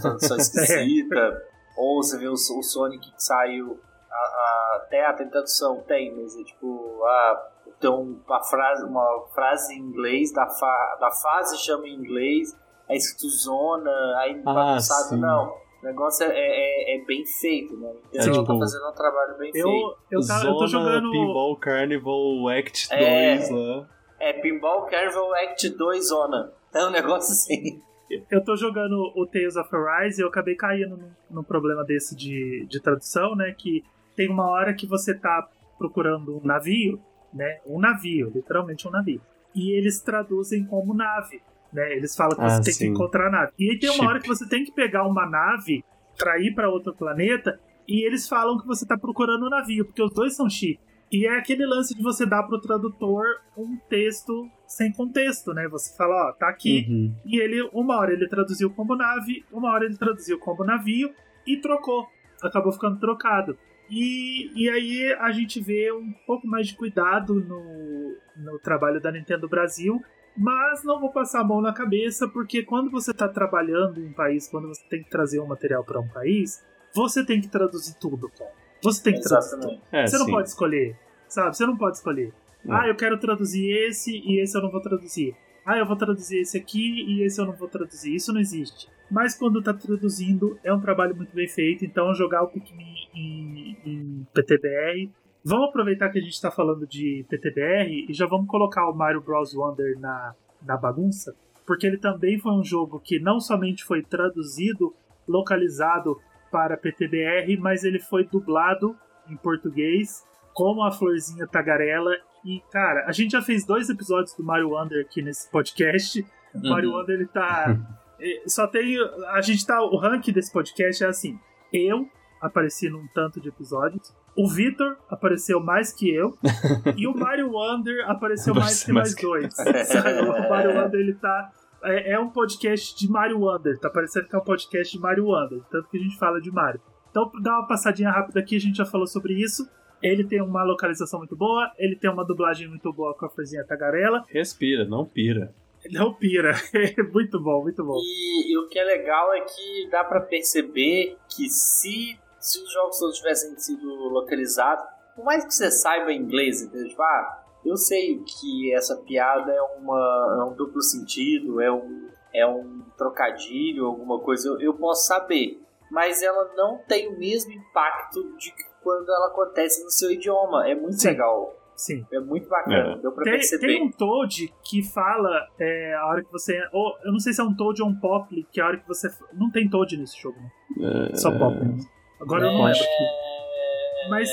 Tradução esquisita. [laughs] Ou você vê o, o Sonic que saiu. A, a, até a tem tradução, tem, mas é tipo. Ah, então uma frase, uma frase em inglês da, fa, da fase chama em inglês, é escrito zona, aí Ah, bagunçado. sim. Não. O negócio é, é, é bem feito, né? Então É, ela tipo, tá fazendo um trabalho bem feito. Eu, eu, tá- eu tô Zona jogando. Pinball Carnival Act É. 2 lá. É Pinball Carnival Act 2 Zona. É um negócio assim. Eu tô jogando o Tales of Arise e eu acabei caindo num, num problema desse de, de tradução, né? Que tem uma hora que você tá procurando um navio, né? Um navio, literalmente um navio. E eles traduzem como nave, né? Eles falam que Ah, você tem sim. que encontrar a nave. E aí tem uma Chip. hora que você tem que pegar uma nave pra ir pra outro planeta e eles falam que você tá procurando um navio, porque os dois são chip. E é aquele lance de você dar pro tradutor um texto sem contexto, né? Você fala, ó, tá aqui, Uhum. e ele, uma hora ele traduziu como nave, uma hora ele traduziu como navio e trocou. Acabou ficando trocado. E, e aí a gente vê um pouco mais de cuidado no, no trabalho da Nintendo Brasil, mas não vou passar a mão na cabeça, porque quando você está trabalhando em um país, quando você tem que trazer um material para um país, você tem que traduzir tudo, cara. Você tem que traduzir tudo. Exatamente. É, Você não sim. pode escolher, sabe? Você não pode escolher. Não. Ah, eu quero traduzir esse e esse eu não vou traduzir. Ah, eu vou traduzir esse aqui e esse eu não vou traduzir. Isso não existe. Mas quando tá traduzindo, é um trabalho muito bem feito. Então, jogar o Pikmin em, em PTBR. Vamos aproveitar que a gente tá falando de PTBR e já vamos colocar o Mario Bros. Wonder na, na bagunça. Porque ele também foi um jogo que não somente foi traduzido, localizado para PTBR, mas ele foi dublado em português, como a Florzinha Tagarela. E, cara, a gente já fez dois episódios do Mario Wonder aqui nesse podcast. O Mario Uhum. Wonder, ele tá. eh, [laughs] Só tem. A gente tá. O ranking desse podcast é assim: eu apareci num tanto de episódios. O Vitor apareceu mais que eu. [laughs] e o Mario Wonder apareceu mais que mais Mais que- dois. [laughs] Sabe? O Mario Wonder, ele tá. É, é um podcast de Mario Wonder. Tá parecendo que é um podcast de Mario Wonder. Tanto que a gente fala de Mario. Então, dá uma passadinha rápida aqui, a gente já falou sobre isso. Ele tem uma localização muito boa, ele tem uma dublagem muito boa com a Florzinha Tagarela. Respira, não pira. Não pira. É [laughs] muito bom, muito bom. E, e o que é legal é que dá pra perceber que se, se os jogos todos tivessem sido localizados, por mais que você saiba inglês, entendeu? Tipo, ah, eu sei que essa piada é, uma, é um duplo sentido, é um, é um trocadilho, alguma coisa, eu, eu posso saber. Mas ela não tem o mesmo impacto de que quando ela acontece no seu idioma. É muito Sim. legal. Sim. É muito bacana. É. Deu pra Tem, perceber. tem um Toad que fala é, a hora que você. Ou, eu não sei se é um Toad ou um Poplin, que é a hora que você. Não tem Toad nesse jogo, né? É, Só Poplin. Agora eu não É, lembro aqui. Mas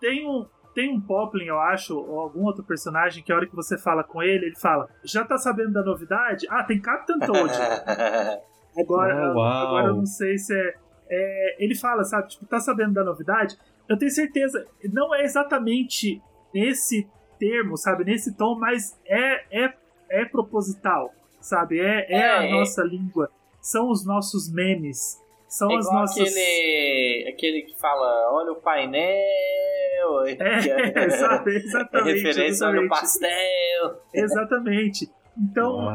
tem um. Tem um Poplin, eu acho, ou algum outro personagem que a hora que você fala com ele, ele fala: Já tá sabendo da novidade? Ah, tem Captain Toad. [laughs] Agora, uau. agora eu não sei se é, é, Ele fala, sabe? Tipo, tá sabendo da novidade? Eu tenho certeza, não é exatamente nesse termo, sabe? Nesse tom, mas é, é, é proposital, sabe? É, é, É, a é. nossa língua. São os nossos memes. São É as igual nossas. aquele, aquele que fala, olha o painel. [laughs] É, sabe? É [laughs] Exatamente. referência, olha o exatamente. pastel. Exatamente. Então,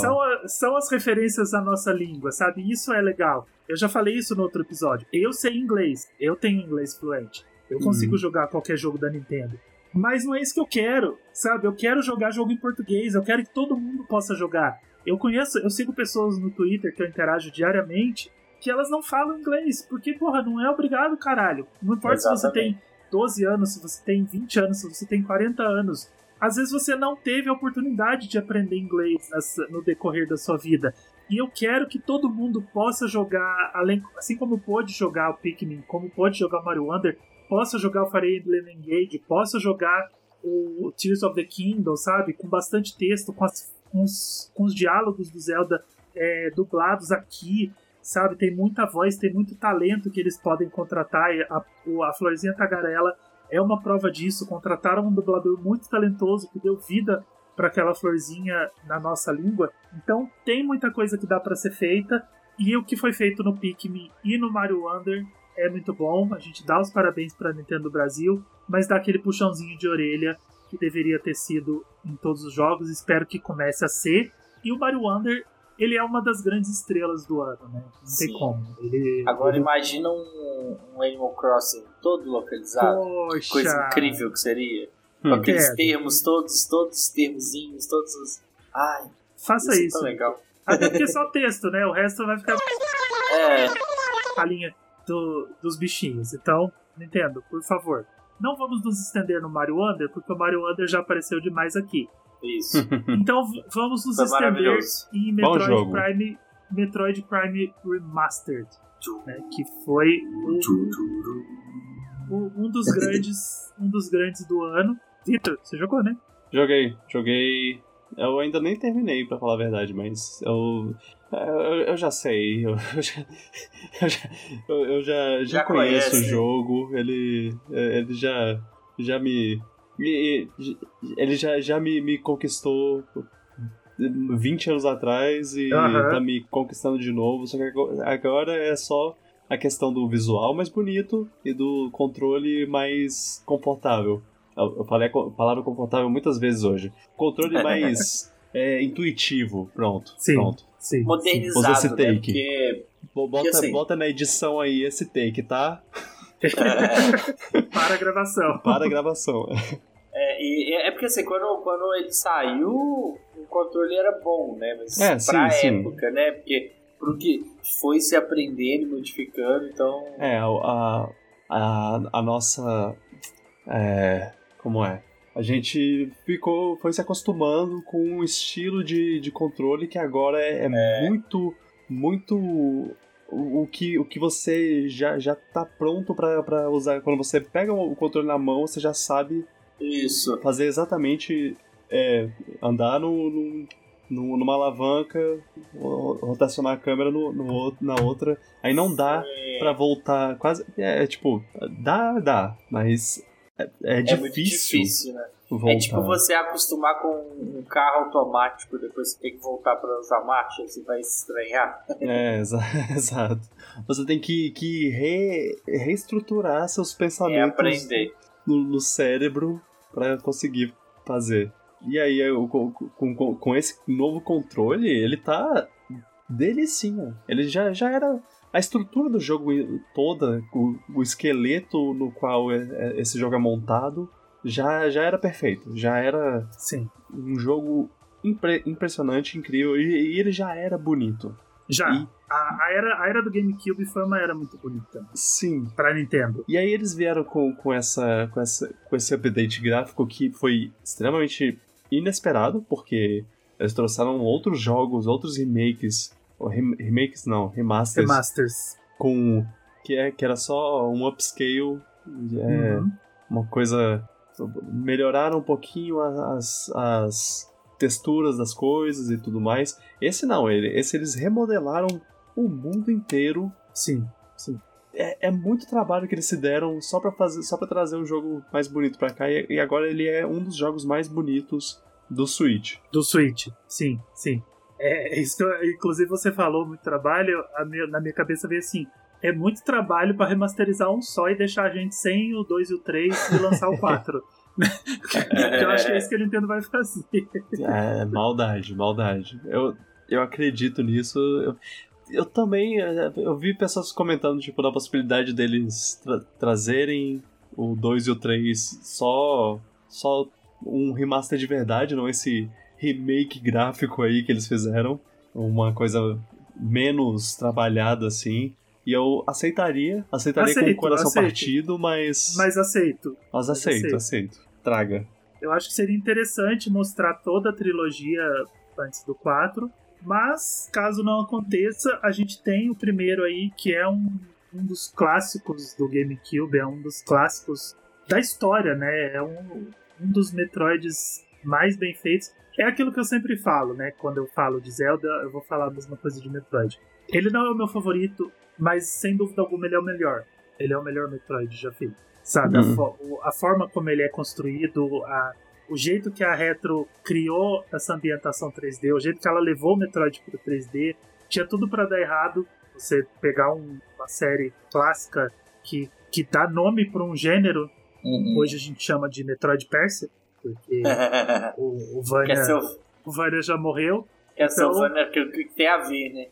são, a, são as referências à nossa língua, sabe? Isso é legal. Eu já falei isso no outro episódio. Eu sei inglês, eu tenho inglês fluente. Eu consigo uhum. jogar qualquer jogo da Nintendo. Mas não é isso que eu quero, sabe? Eu quero jogar jogo em português, eu quero que todo mundo possa jogar. Eu conheço, eu sigo pessoas no Twitter que eu interajo diariamente que elas não falam inglês, porque, porra, não é obrigado, caralho. Não importa Exatamente. se você tem 12 anos, se você tem 20 anos, se você tem 40 anos. Às vezes você não teve a oportunidade de aprender inglês no decorrer da sua vida. E eu quero que todo mundo possa jogar, além, assim como pôde jogar o Pikmin, como pode jogar o Mario Wonder, possa jogar o Fire Emblem Engage, possa jogar o Tears of the Kingdom, sabe? Com bastante texto, com, as, com, os, com os diálogos do Zelda é, dublados aqui, sabe? Tem muita voz, tem muito talento que eles podem contratar. A, a Florzinha Tagarela é uma prova disso. Contrataram um dublador muito talentoso que deu vida para aquela florzinha na nossa língua. Então tem muita coisa que dá para ser feita. E o que foi feito no Pikmin e no Mario Wonder é muito bom. A gente dá os parabéns para Nintendo Brasil, mas dá aquele puxãozinho de orelha que deveria ter sido em todos os jogos. Espero que comece a ser. E o Mario Wonder ele é uma das grandes estrelas do ano, né? Não Sim. tem como. Ele, Agora ele... imagina um, um, Animal Crossing todo localizado. Poxa. Coisa incrível que seria. Hum. Com aqueles Quero. termos todos, todos os termozinhos, todos os. Ai. Faça isso. isso. legal. Até porque é só texto, né? O resto vai ficar. É. A linha do, dos bichinhos. Então, Nintendo, por favor. Não vamos nos estender no Mario Wonder, porque o Mario Wonder já apareceu demais aqui. Isso. [laughs] Então vamos nos Foi estender em Metroid Prime, Metroid Prime Remastered, né, que foi um dos grandes, um dos grandes do ano. Vitor, você jogou, né? Joguei, joguei. Eu ainda nem terminei, para falar a verdade, mas eu eu, eu já sei, eu, eu já, [laughs] eu já, eu já, já, já conheço conhece. o jogo, ele, ele já, já me, e, ele já, já me, me conquistou 20 anos atrás e uhum. tá me conquistando de novo. Só que agora é só a questão do visual mais bonito e do controle mais confortável. Eu falei a palavra confortável muitas vezes hoje. Controle [laughs] mais é, intuitivo. Pronto. Sim, pronto. Sim, Modernizado. Usa esse né? take. Né? Porque... Bota, assim... bota na edição aí esse take, tá? [laughs] Para a gravação. Para a gravação. É, e é porque assim, quando, quando ele saiu, o controle era bom, né? Mas é, pra sim, época, sim. né? Porque pro que foi se aprendendo e modificando, então. É, a, a, a nossa. É, como é? A gente ficou, foi se acostumando com um estilo de, de controle que agora é, é, é. muito, muito o, que, o que você já, já tá pronto para usar. Quando você pega o controle na mão, você já sabe isso. fazer exatamente. É, andar no, no, no, numa alavanca, rotacionar a câmera no, no, na outra. Aí não dá é. para voltar. Quase. É, tipo, dá, dá, mas é, é, é difícil. difícil né? É tipo você acostumar com um carro automático, depois você tem que voltar para usar marcha, você vai estranhar. É, exa [laughs] exato. Você tem que, que re, reestruturar seus pensamentos. Aprender no, no cérebro para conseguir fazer. E aí, eu, com, com, com, esse novo controle, ele tá delicinha. Ele já, já era. A estrutura do jogo toda, o, o esqueleto no qual é, é, esse jogo é montado, já, já era perfeito. Já era Sim. um jogo impre, impressionante, incrível. E, e, ele já era bonito. Já. E, a, a, era, a era do GameCube foi uma era muito bonita. Sim. Pra Nintendo. E aí eles vieram com, com, essa, com, essa, com esse update gráfico que foi extremamente inesperado, porque eles trouxeram outros jogos, outros remakes. Remakes não, remasters. Remasters. Com. Que, é, que era só um upscale. É, uhum. Uma coisa. Melhoraram um pouquinho as, as texturas das coisas e tudo mais. Esse não, ele, esse eles remodelaram o mundo inteiro. Sim, sim. É, é muito trabalho que eles se deram só para fazer, só para trazer um jogo mais bonito para cá e, e, agora ele é um dos jogos mais bonitos do Switch. Do Switch, sim, sim. É, isso inclusive você falou muito trabalho, na minha cabeça veio assim, é muito trabalho para remasterizar um só e deixar a gente sem o 2 e o 3 e lançar o 4. [laughs] eu acho que é isso que a Nintendo vai fazer. É, maldade, maldade. Eu, eu acredito nisso. Eu, eu também. é, Eu vi pessoas comentando, tipo, da possibilidade deles tra- trazerem o 2 e o 3 só. Só um remaster de verdade, não esse remake gráfico aí que eles fizeram. Uma coisa menos trabalhada assim. E eu aceitaria, aceitaria com o Aceito, coração aceito. partido, mas. Mas aceito. Mas aceito, aceito. aceito. Traga. Eu acho que seria interessante mostrar toda a trilogia antes do 4. Mas, caso não aconteça, a gente tem o primeiro aí, que é um, um dos clássicos do GameCube, é um dos clássicos da história, né? É um, um dos Metroids mais bem feitos. É aquilo que eu sempre falo, né? Quando eu falo de Zelda, eu vou falar a mesma coisa de Metroid. Ele não é o meu favorito, mas sem dúvida alguma ele é o melhor. Ele é o melhor Metroid já feito. Sabe? A, Uhum. fo- o- a forma como ele é construído, a, o jeito que a Retro criou essa ambientação 3D, o jeito que ela levou o Metroid pro 3D, tinha tudo pra dar errado. Você pegar um- uma série clássica que, que dá nome pra um gênero, Uhum. hoje a gente chama de Metroid Persia, porque [laughs] o, o, que Vania, é seu, o Vania já morreu. que é seu Então- Vânia, que, que tem a ver, né?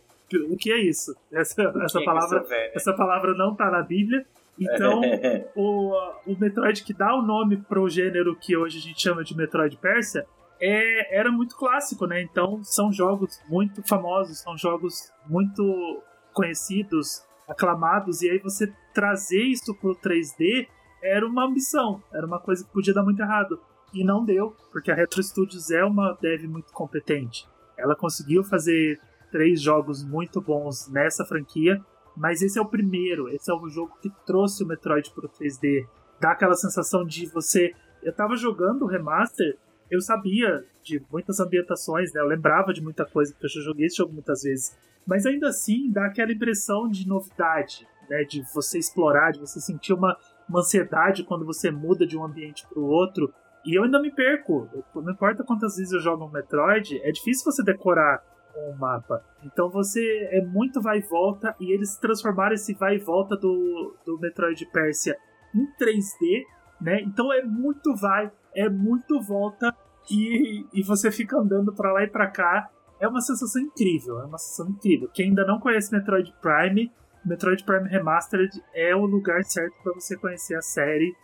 O que é isso? Essa, O essa é palavra é essa palavra não tá na Bíblia. Então, [laughs] o, o Metroid que dá o nome pro gênero que hoje a gente chama de Metroid Persia é, era muito clássico, né? Então são jogos muito famosos, são jogos muito conhecidos, aclamados, e aí você trazer isso pro 3D era uma ambição, era uma coisa que podia dar muito errado. E não deu, porque a Retro Studios é uma dev muito competente. Ela conseguiu fazer três jogos muito bons nessa franquia, mas esse é o primeiro, esse é o jogo que trouxe o Metroid pro 3D. Dá aquela sensação de você. Eu tava jogando o remaster, eu sabia de muitas ambientações, né? Eu lembrava de muita coisa, porque eu já joguei esse jogo muitas vezes. Mas ainda assim dá aquela impressão de novidade, né? De você explorar, de você sentir uma, uma ansiedade quando você muda de um ambiente pro outro. E eu ainda me perco. Não importa quantas vezes eu jogo um Metroid, é difícil você decorar um mapa. Então você é muito vai e volta e eles transformaram esse vai e volta do, do Metroid Persia em 3D, né? Então é muito vai, é muito volta e, e você fica andando pra lá e pra cá. É uma sensação incrível, é uma sensação incrível. Quem ainda não conhece Metroid Prime, Metroid Prime Remastered é o lugar certo pra você conhecer a série.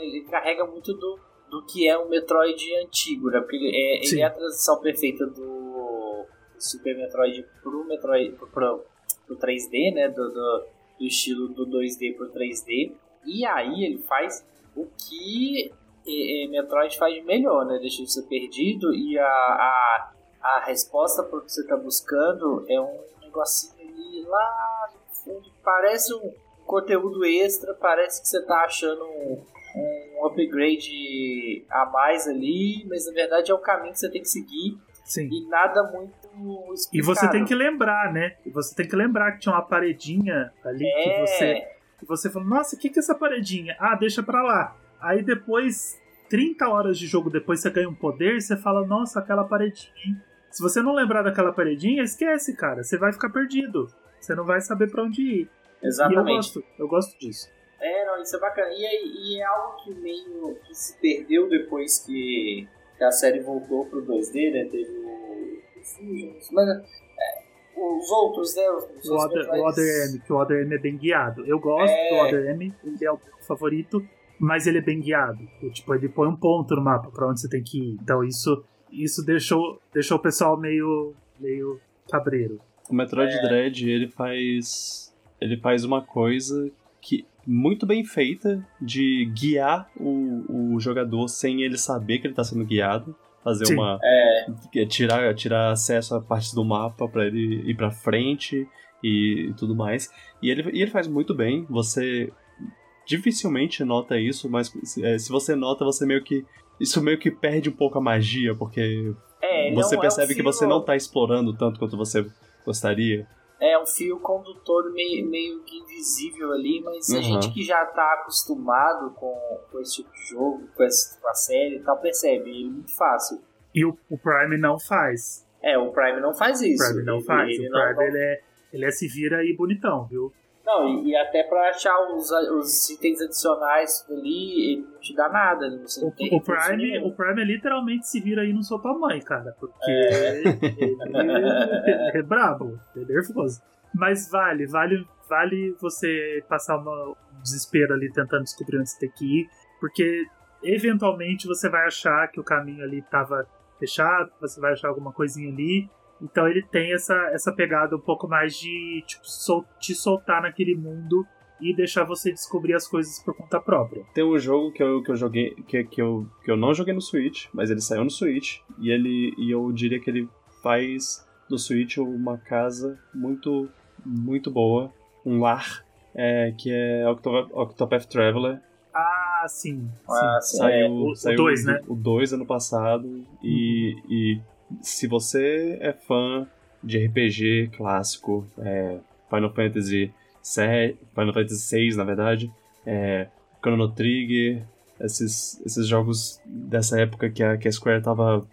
Ele carrega muito do, do que é um Metroid antigo, né? Porque ele é, ele é a transição perfeita do Super Metroid pro Metroid pro, pro, pro 3D, né? Do, do, do estilo do 2D pro 3D. E aí ele faz o que é, é, Metroid faz de melhor, né? Deixa você perdido e a, a, a resposta para o que você está buscando é um negocinho ali lá no fundo. Parece um conteúdo extra, parece que você está achando um, um upgrade a mais ali, mas na verdade é o caminho que você tem que seguir Sim. e nada muito E explicado. você tem que lembrar, né? E você tem que lembrar que tinha uma paredinha ali que É, você que você falou, nossa, o que, que é essa paredinha? Ah, deixa pra lá. Aí depois, 30 horas de jogo depois, você ganha um poder e você fala, nossa, aquela paredinha. Se você não lembrar daquela paredinha, esquece, cara. Você vai ficar perdido. Você não vai saber pra onde ir. E eu exatamente. gosto, eu gosto disso. É, não, isso é bacana. E, aí- e é algo que meio que se perdeu depois que, que a série voltou pro 2D, né? Teve o, o Fusions, mas é, os outros, né? Os, os O Other, o Other M, que o Other M é bem guiado. Eu gosto É. do Other M, ele é o meu favorito, mas ele é bem guiado. Tipo, ele põe um ponto no mapa pra onde você tem que ir. Então isso, isso deixou, deixou o pessoal meio, meio cabreiro. O Metroid É. Dread, ele faz. Ele faz uma coisa que muito bem feita de guiar o, o jogador sem ele saber que ele está sendo guiado. Fazer Sim. uma. É, Tirar, tirar acesso a partes do mapa para ele ir pra frente e, tudo mais. E ele, e ele faz muito bem. Você dificilmente nota isso, mas é, se você nota, você meio que. Isso meio que perde um pouco a magia, porque é, você é percebe é um que você não tá explorando tanto quanto você gostaria. É um fio condutor meio, meio que invisível ali, mas a Uhum. gente que já tá acostumado com, com esse tipo de jogo, com, esse, com a série e tal, percebe ele é muito fácil. E o, o Prime não faz. É, o Prime não faz O isso. Prime não Ele- faz. ele o não- Prime ele é, ele é se vira aí bonitão, viu? Não, e, e até pra achar os, os itens adicionais ali, ele não te dá nada. Né? Você o, tem o, Prime, o Prime é literalmente se vira aí no seu tamanho, cara. Porque É. ele, [laughs] ele é brabo, é nervoso. Mas vale, vale, vale você passar uma- um desespero ali tentando descobrir onde você tem que ir. Porque eventualmente você vai achar que o caminho ali tava fechado, você vai achar alguma coisinha ali. Então ele tem essa, essa pegada um pouco mais de tipo, sol- te soltar naquele mundo e deixar você descobrir as coisas por conta própria. Tem um jogo que eu, que eu joguei, que, que, eu, que eu não joguei no Switch, mas ele saiu no Switch, e ele e eu diria que ele faz do Switch uma casa muito, muito boa, um lar, é, que é Octopath, Octopath Traveler. Ah, sim. Ah, sim. sim. Saiu, É, o- o saiu dois, né? O 2 ano passado, e, e se você é fã de RPG clássico, é, Final Fantasy VII, Final Fantasy VI, na verdade, é, Chrono Trigger, esses, esses jogos dessa época que a, que a Square tava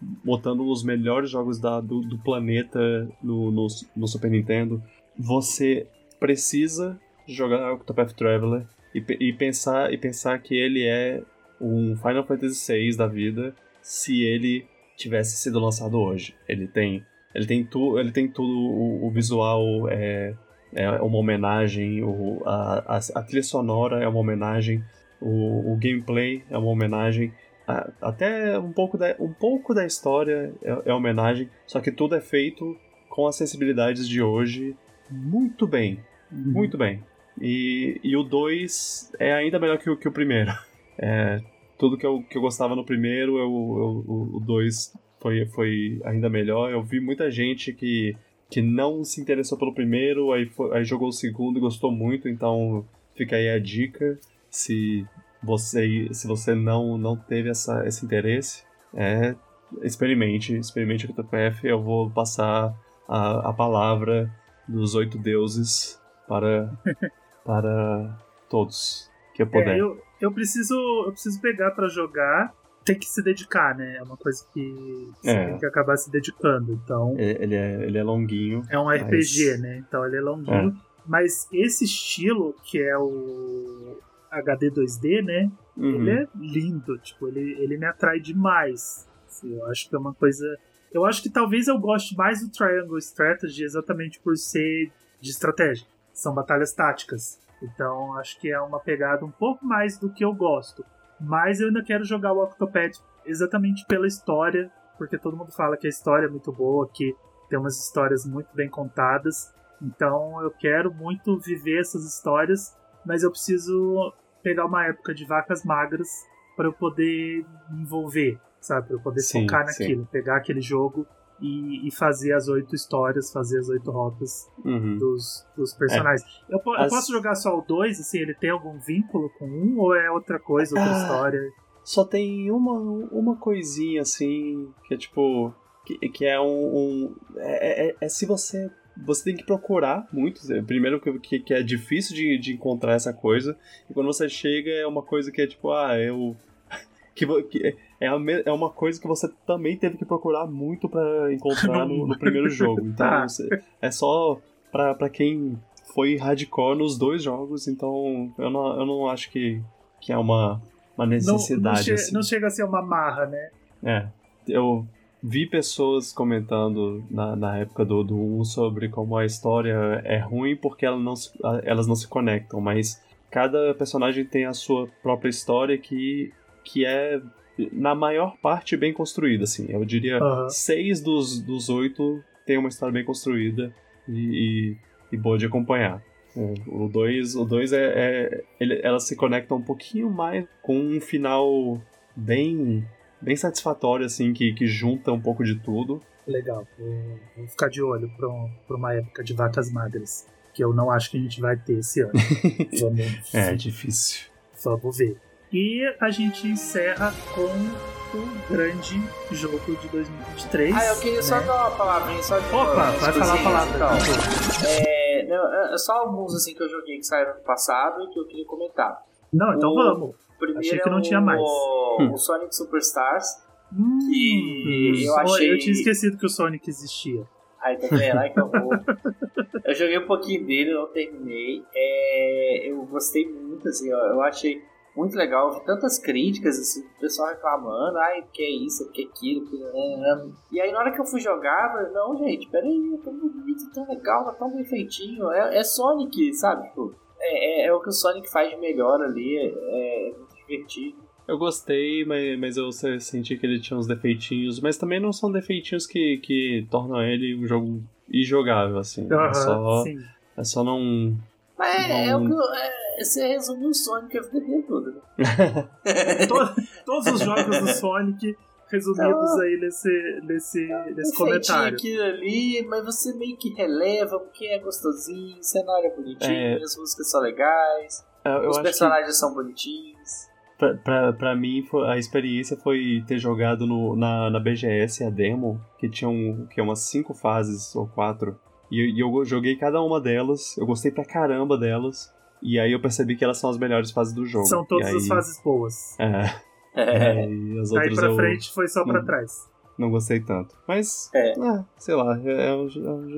botando os melhores jogos da, do, do planeta no, no, no Super Nintendo, você precisa jogar Octopath Traveler e, e pensar, e pensar que ele é um Final Fantasy VI da vida se ele tivesse sido lançado hoje. Ele tem, ele tem, tu, ele tem tudo, o, o visual é, é uma homenagem, o, a, a, a trilha sonora é uma homenagem, o, o gameplay é uma homenagem, a- até um pouco da, um pouco da história é, é homenagem, só que tudo é feito com as sensibilidades de hoje muito bem, muito bem. E, e o 2 é ainda melhor que o, que o primeiro. [laughs] É, tudo que eu, que eu gostava no primeiro, eu, eu- o- o 2 foi, foi ainda melhor. Eu vi muita gente que, que não se interessou pelo primeiro, aí, foi- aí jogou o segundo e gostou muito, então fica aí a dica. Se você, se você não, não teve essa, esse interesse, é, experimente, experimente o TPF. Eu vou passar a, a palavra dos oito deuses para, [laughs] para todos que eu puder. É, eu, eu preciso eu preciso pegar pra jogar. Tem que se dedicar, né? É uma coisa que você É. tem que acabar se dedicando. Então, Ele, ele é, ele é longuinho. é um Mas- RPG, né? Então ele é longuinho. Mas esse estilo, que é o HD 2D, né? Uhum. Ele é lindo, tipo, ele, ele me atrai demais. Assim, eu acho que é uma coisa. Eu acho que talvez eu goste mais do Triangle Strategy exatamente por ser de estratégia. São batalhas táticas. Então acho que é uma pegada um pouco mais do que eu gosto. Mas eu ainda quero jogar o Octopath exatamente pela história, porque todo mundo fala que a história é muito boa, que tem umas histórias muito bem contadas. Então eu quero muito viver essas histórias, mas eu preciso pegar uma época de vacas magras para eu poder me envolver, sabe? Para eu poder Sim, focar sim. naquilo, pegar aquele jogo e, e fazer as oito histórias, fazer as oito rotas Uhum. dos, dos personagens. Eu, po- eu As- posso jogar só o dois, assim, ele tem algum vínculo com um ou é outra coisa, outra Ah. história? Só tem uma, uma coisinha assim, que é tipo. Que, que é um. um- é, é- é se você. Você tem que procurar muito. Primeiro que, que, que é difícil de, de encontrar essa coisa. E quando você chega é uma coisa que é tipo, ah, eu. Que, que é, me- é uma coisa que você também teve que procurar muito pra encontrar no, no primeiro [laughs] jogo. Então Ah. você- é só pra, pra quem foi hardcore nos dois jogos. Então eu não, eu não acho que, que é uma, uma Não, necessidade. não, che- assim. não chega a ser uma marra, né? É, eu vi pessoas comentando na, na época do, do 1 sobre como a história é ruim porque ela não elas não se conectam, mas cada personagem tem a sua própria história que, que é, na maior parte, bem construída, assim. Eu diria Aham. seis dos, dos oito tem uma história bem construída e, e, e boa de acompanhar. É, o 2 o dois é, é ele, elas se conectam um pouquinho mais com um final bem bem satisfatório assim que, que junta um pouco de tudo Legal, vou, vou ficar de olho pra, um- pra uma época de vacas magras, que eu não acho que a gente vai ter esse ano. [laughs] Vamos, é difícil vamos ver. E a gente encerra com o grande jogo de 2023. Ah, eu queria só né? dar uma palavrinha só de Opa, vai falar a palavra. então. É, não, é só alguns assim que eu joguei que saíram no passado e que eu queria comentar. Não, então O- vamos. O primeiro Achei que é não o, tinha mais. Hum. o Sonic Superstars. Hum, eu Só- achei- eu tinha esquecido que o Sonic existia. Aí vendo? Aí que eu vou. eu joguei um pouquinho dele, não terminei. É, eu gostei muito, assim, ó, eu achei muito legal. Eu vi tantas críticas, assim, o pessoal reclamando, ai, que é isso, que é aquilo, que... E aí na hora que eu fui jogar, eu falei, não, gente, peraí, é tão bonito, tão legal, tá tão bem feitinho. É, é Sonic, sabe? Tipo, é, é, é, o que o Sonic faz de melhor ali, é, é muito divertido. Eu gostei, mas, mas eu senti que ele tinha uns defeitinhos, mas também não são defeitinhos que, que tornam ele um jogo injogável, assim. Uhum, é, só, sim. é só não. Mas não... é, o que. É, você resumiu o Sonic a vida dele toda, né? [laughs] todos, todos os jogos do Sonic resumidos então, aí nesse, nesse, é, nesse comentário. aquilo ali, mas você meio que releva porque é gostosinho, o cenário é bonitinho, é... as músicas são legais, os personagens que... são bonitinhos pra, pra, pra mim, a experiência foi ter jogado no, na, na BGS a demo, que tinha um, que é umas cinco fases ou quatro. E, e, eu joguei cada uma delas, eu gostei pra caramba delas. E aí eu percebi que elas são as melhores fases do jogo. São todas aí, as fases boas. É. é. E as outras Aí pra eu, frente foi só não, pra trás. Não gostei tanto. Mas, é. é sei lá, é, é, um,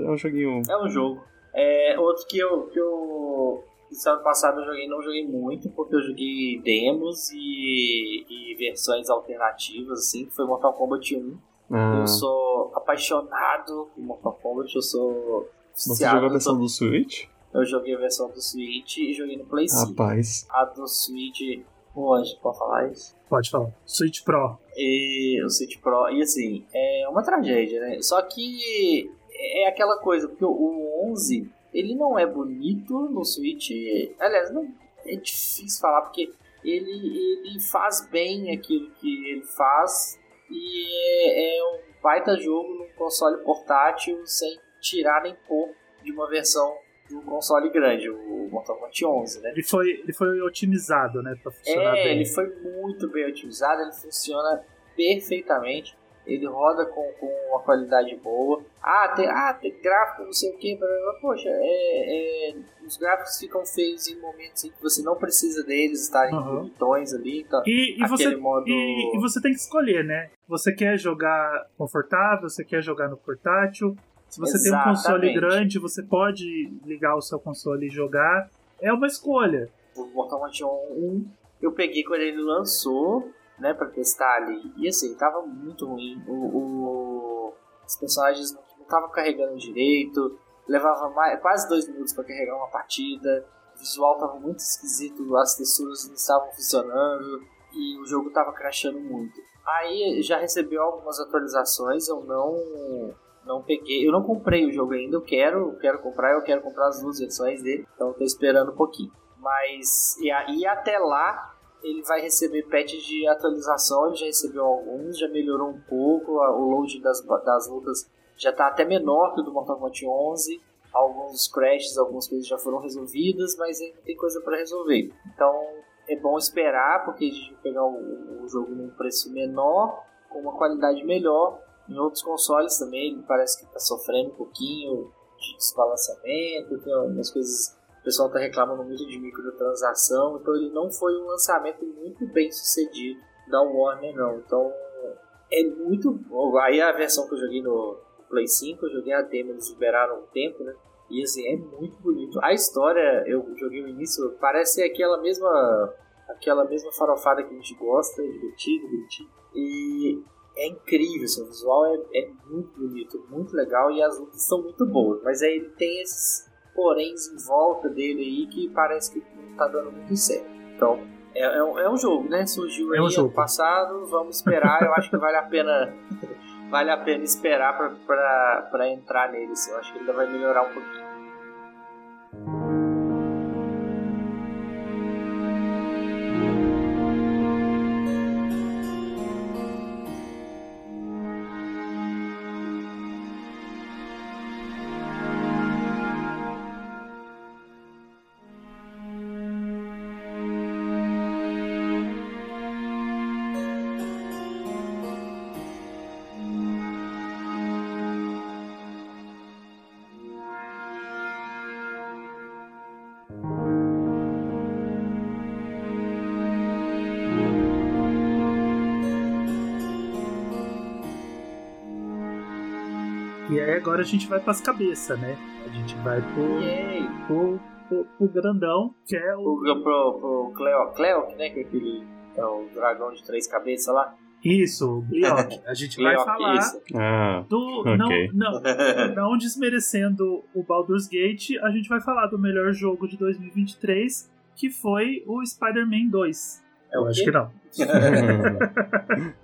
é um joguinho. É um jogo. É, outro que eu, que eu esse ano passado eu joguei, não joguei muito, porque eu joguei demos e, e versões alternativas, assim, que foi Mortal Kombat 1. Ah. Eu sou apaixonado por Mortal Kombat, eu sou. Você jogou a versão do Switch? Eu joguei a versão do Switch e joguei no Play 5. Rapaz. A do Switch. Bom, a gente pode falar isso? Pode falar. Switch Pro. E o Switch Pro. E assim, é uma tragédia, né? Só que é aquela coisa, porque o 11 ele não é bonito no Switch. Aliás, não é difícil falar porque ele, ele faz bem aquilo que ele faz e é, é um baita jogo num console portátil sem tirar nem pôr de uma versão do console grande, o Mortal Kombat 11, né? Ele foi, ele foi otimizado, né, pra funcionar é, bem. ele foi muito bem otimizado, ele funciona perfeitamente ele roda com, com uma qualidade boa. Ah, tem, ah, tem gráfico, não sei o que, poxa, é, é, os gráficos ficam feios em momentos em que você não precisa deles estarem uhum. bonitões ali. Então, e, e você, modo... e, e, você tem que escolher, né? Você quer jogar confortável, você quer jogar no portátil. Se você Exatamente. tem um console grande, você pode ligar o seu console e jogar. É uma escolha. O Mortal Kombat 1 eu peguei quando ele lançou né, para testar ali. E assim, tava muito ruim. O, o os personagens não estavam carregando direito, levava mais, quase dois minutos para carregar uma partida. O visual tava muito esquisito, as texturas não estavam funcionando e o jogo tava crashando muito. Aí já recebeu algumas atualizações, eu não não peguei, eu não comprei o jogo ainda, eu quero, quero comprar, eu quero comprar as duas versões dele, então eu tô esperando um pouquinho. Mas e, e até lá ele vai receber patches de atualização, ele já recebeu alguns, já melhorou um pouco, o load das, das lutas já está até menor que o do Mortal Kombat 11, alguns crashes, algumas coisas já foram resolvidas, mas ainda tem coisa para resolver. Então é bom esperar, porque a gente vai pegar o, o jogo num preço menor, com uma qualidade melhor. Em outros consoles também, ele parece que está sofrendo um pouquinho de desbalanceamento, tem algumas coisas o pessoal está reclamando muito de microtransação, então ele não foi um lançamento muito bem sucedido da Warner, não. Então é muito. Aí a versão que eu joguei no Play 5, eu joguei a demo, eles liberaram um tempo, né? E assim, é muito bonito. A história, eu joguei o início, parece aquela mesma aquela mesma farofada que a gente gosta, divertido, divertido. E é incrível, assim, o visual é, é muito bonito, muito legal e as lutas são muito boas. Mas aí ele tem esses poréns em volta dele aí que parece que não tá dando muito certo. Então, é, é, um, é um jogo, né? Surgiu é um aí jogo. ano passado, vamos esperar. Eu acho que vale a pena vale a pena esperar para entrar nele. Assim. Eu acho que ainda vai melhorar um pouquinho. E aí agora a gente vai pras cabeças, né? A gente vai pro, pro, pro, pro, grandão, que é o. Pro, pro, pro Cleo, Cleo, né? Que é aquele. É o dragão de três cabeças lá. Isso, o Gliok. [laughs] A gente vai falar ah, do. Okay. Não, não, [laughs] não desmerecendo o Baldur's Gate, a gente vai falar do melhor jogo de 2023, que foi o Spider-Man 2. É Eu acho que não. [laughs]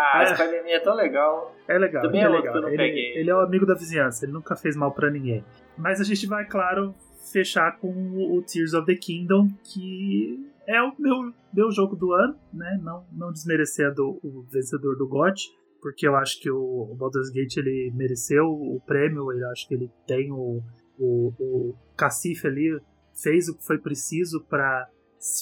ah, é. Spider-Man é tão legal. É legal. Também é, é legal. eu não ele, peguei. ele é o amigo da vizinhança, ele nunca fez mal para ninguém. Mas a gente vai, claro, fechar com o Tears of the Kingdom, que é o meu, meu jogo do ano, né? Não, não desmerecendo o vencedor do GOT, porque eu acho que o, Baldur's Gate ele mereceu o prêmio, eu acho que ele tem o, o, o cacife ali, fez o que foi preciso para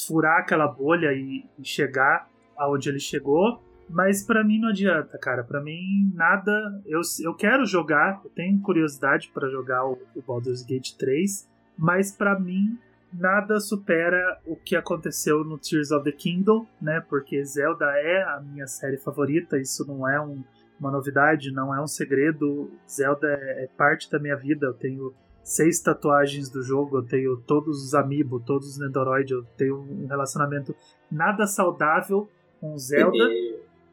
furar aquela bolha e, e chegar aonde ele chegou. Mas para mim não adianta, cara. Para mim nada. Eu, eu quero jogar, eu tenho curiosidade para jogar o, o Baldur's Gate 3, mas para mim nada supera o que aconteceu no Tears of the Kingdom, né? Porque Zelda é a minha série favorita, isso não é um, uma novidade, não é um segredo. Zelda é, é parte da minha vida. Eu tenho seis tatuagens do jogo, eu tenho todos os amiibo, todos os Nendoroid, eu tenho um relacionamento nada saudável com Zelda.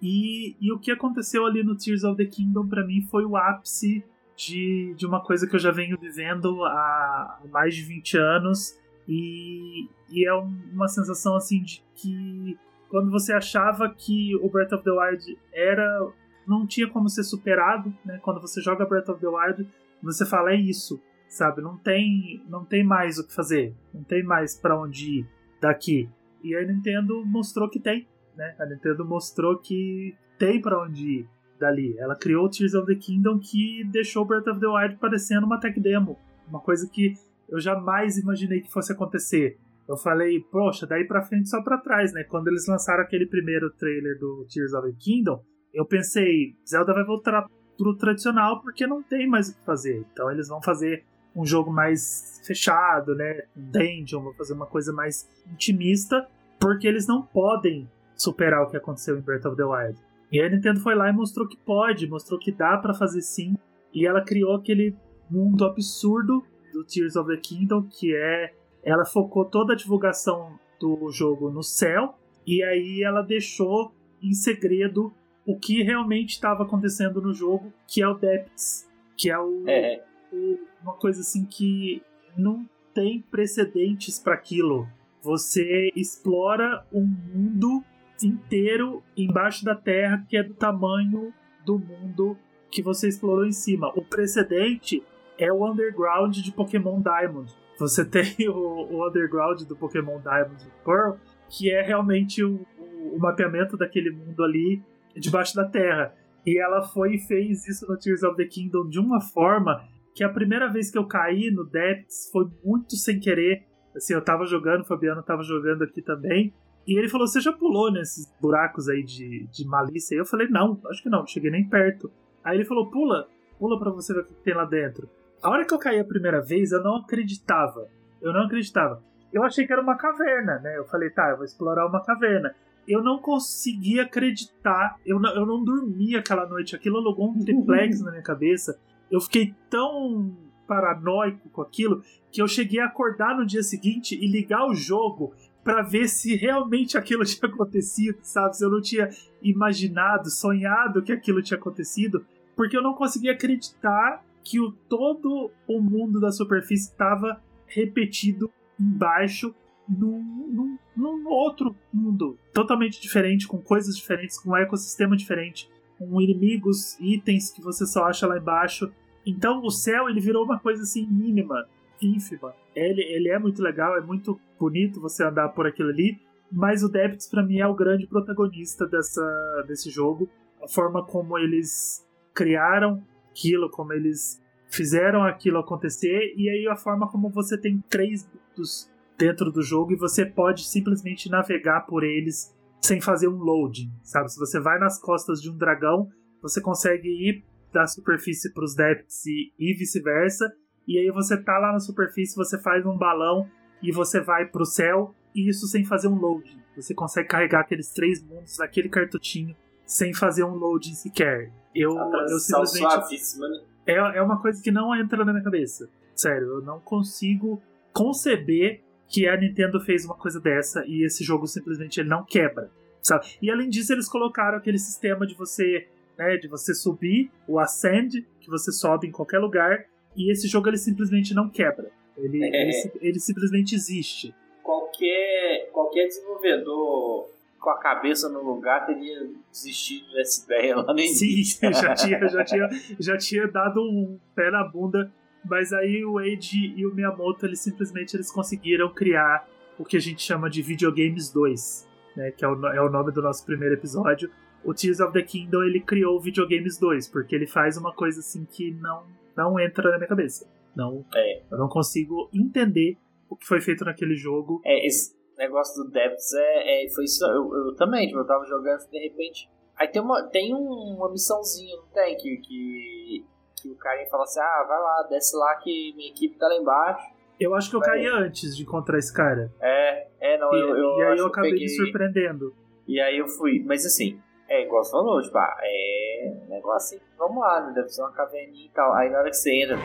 E, e o que aconteceu ali no Tears of the Kingdom para mim foi o ápice de, de uma coisa que eu já venho vivendo há mais de 20 anos e, e é uma sensação assim de que quando você achava que o Breath of the Wild era não tinha como ser superado, né? Quando você joga Breath of the Wild, você fala é isso, sabe? Não tem não tem mais o que fazer, não tem mais para onde ir daqui. E a Nintendo mostrou que tem, né? A Nintendo mostrou que tem para onde ir dali. Ela criou o Tears of the Kingdom que deixou Breath of the Wild parecendo uma tech demo, uma coisa que eu jamais imaginei que fosse acontecer. Eu falei, poxa, daí pra frente só pra trás, né? Quando eles lançaram aquele primeiro trailer do Tears of the Kingdom, eu pensei, Zelda vai voltar pro tradicional porque não tem mais o que fazer. Então eles vão fazer um jogo mais fechado, né? Dungeon, vão fazer uma coisa mais intimista, porque eles não podem superar o que aconteceu em Breath of the Wild. E a Nintendo foi lá e mostrou que pode, mostrou que dá para fazer sim. E ela criou aquele mundo absurdo do Tears of the Kingdom, que é ela focou toda a divulgação do jogo no céu e aí ela deixou em segredo o que realmente estava acontecendo no jogo, que é o Depths, que é, o, é. o uma coisa assim que não tem precedentes para aquilo. Você explora um mundo inteiro embaixo da terra que é do tamanho do mundo que você explorou em cima. O precedente é o underground de Pokémon Diamond. Você [laughs] tem o, o underground do Pokémon Diamond Pearl, que é realmente o, o, o, mapeamento daquele mundo ali debaixo da terra. E ela foi e fez isso no Tears of the Kingdom de uma forma que a primeira vez que eu caí no Depths foi muito sem querer. Assim, eu tava jogando, o Fabiano tava jogando aqui também. E ele falou: Você já pulou nesses buracos aí de, de malícia? E eu falei: Não, acho que não, não cheguei nem perto. Aí ele falou: Pula, pula pra você ver o que tem lá dentro. A hora que eu caí a primeira vez, eu não acreditava. Eu não acreditava. Eu achei que era uma caverna, né? Eu falei, tá, eu vou explorar uma caverna. Eu não conseguia acreditar. Eu não, eu não dormi aquela noite. Aquilo alugou um triplex [laughs] na minha cabeça. Eu fiquei tão paranoico com aquilo que eu cheguei a acordar no dia seguinte e ligar o jogo para ver se realmente aquilo [laughs] tinha acontecido, sabe? Se eu não tinha imaginado, sonhado que aquilo tinha acontecido, porque eu não conseguia acreditar que o, todo o mundo da superfície estava repetido embaixo num, num, num, outro mundo totalmente diferente, com coisas diferentes, com um ecossistema diferente, com inimigos, itens que você só acha lá embaixo. Então o céu ele virou uma coisa assim mínima, ínfima. Ele, ele é muito legal, é muito bonito você andar por aquilo ali, mas o Depths para mim é o grande protagonista dessa, desse jogo. A forma como eles criaram aquilo, como eles fizeram aquilo acontecer, e aí a forma como você tem três mundos dentro do jogo e você pode simplesmente navegar por eles sem fazer um loading, sabe? Se você vai nas costas de um dragão, você consegue ir da superfície para os depths e, e vice-versa, e aí você tá lá na superfície, você faz um balão e você vai para o céu, e isso sem fazer um loading. Você consegue carregar aqueles três mundos naquele cartuchinho sem fazer um loading sequer. Eu, eu simplesmente. Né? é, é uma coisa que não entra na minha cabeça. Sério, eu não consigo conceber que a Nintendo fez uma coisa dessa e esse jogo simplesmente ele não quebra, sabe? E além disso, eles colocaram aquele sistema de você, né, de você subir, o ascend, que você sobe em qualquer lugar, e esse jogo ele simplesmente não quebra. Ele, é. ele, ele, simplesmente existe. Qualquer, qualquer desenvolvedor com a cabeça no lugar teria desistido dessa ideia lá no início. Sim, [laughs] já tinha, já, tinha, já tinha dado um pé na bunda mas aí o Eiji e o Miyamoto, eles simplesmente eles conseguiram criar o que a gente chama de Videogames 2, né, que é o, é o nome do nosso primeiro episódio. O Tears of the Kingdom, ele criou o Videogames 2, porque ele faz uma coisa assim que não, não entra na minha cabeça. Não, é. Eu não consigo entender o que foi feito naquele jogo. É, esse negócio do Depths é, é foi isso. Eu, eu também, tipo, eu tava jogando de repente. Aí tem uma, tem uma missãozinha, não tem? Que, que que o cara fala assim: ah, vai lá, desce lá que minha equipe tá lá embaixo. Eu acho que eu caí antes de encontrar esse cara. É, é, não, e, eu, eu E aí eu acabei peguei... me surpreendendo. E aí eu fui, mas assim, é igual você falou, tipo, ah, é um negócio assim, vamos lá, né? Deve ser uma caverninha e tal. Aí na hora que você entra.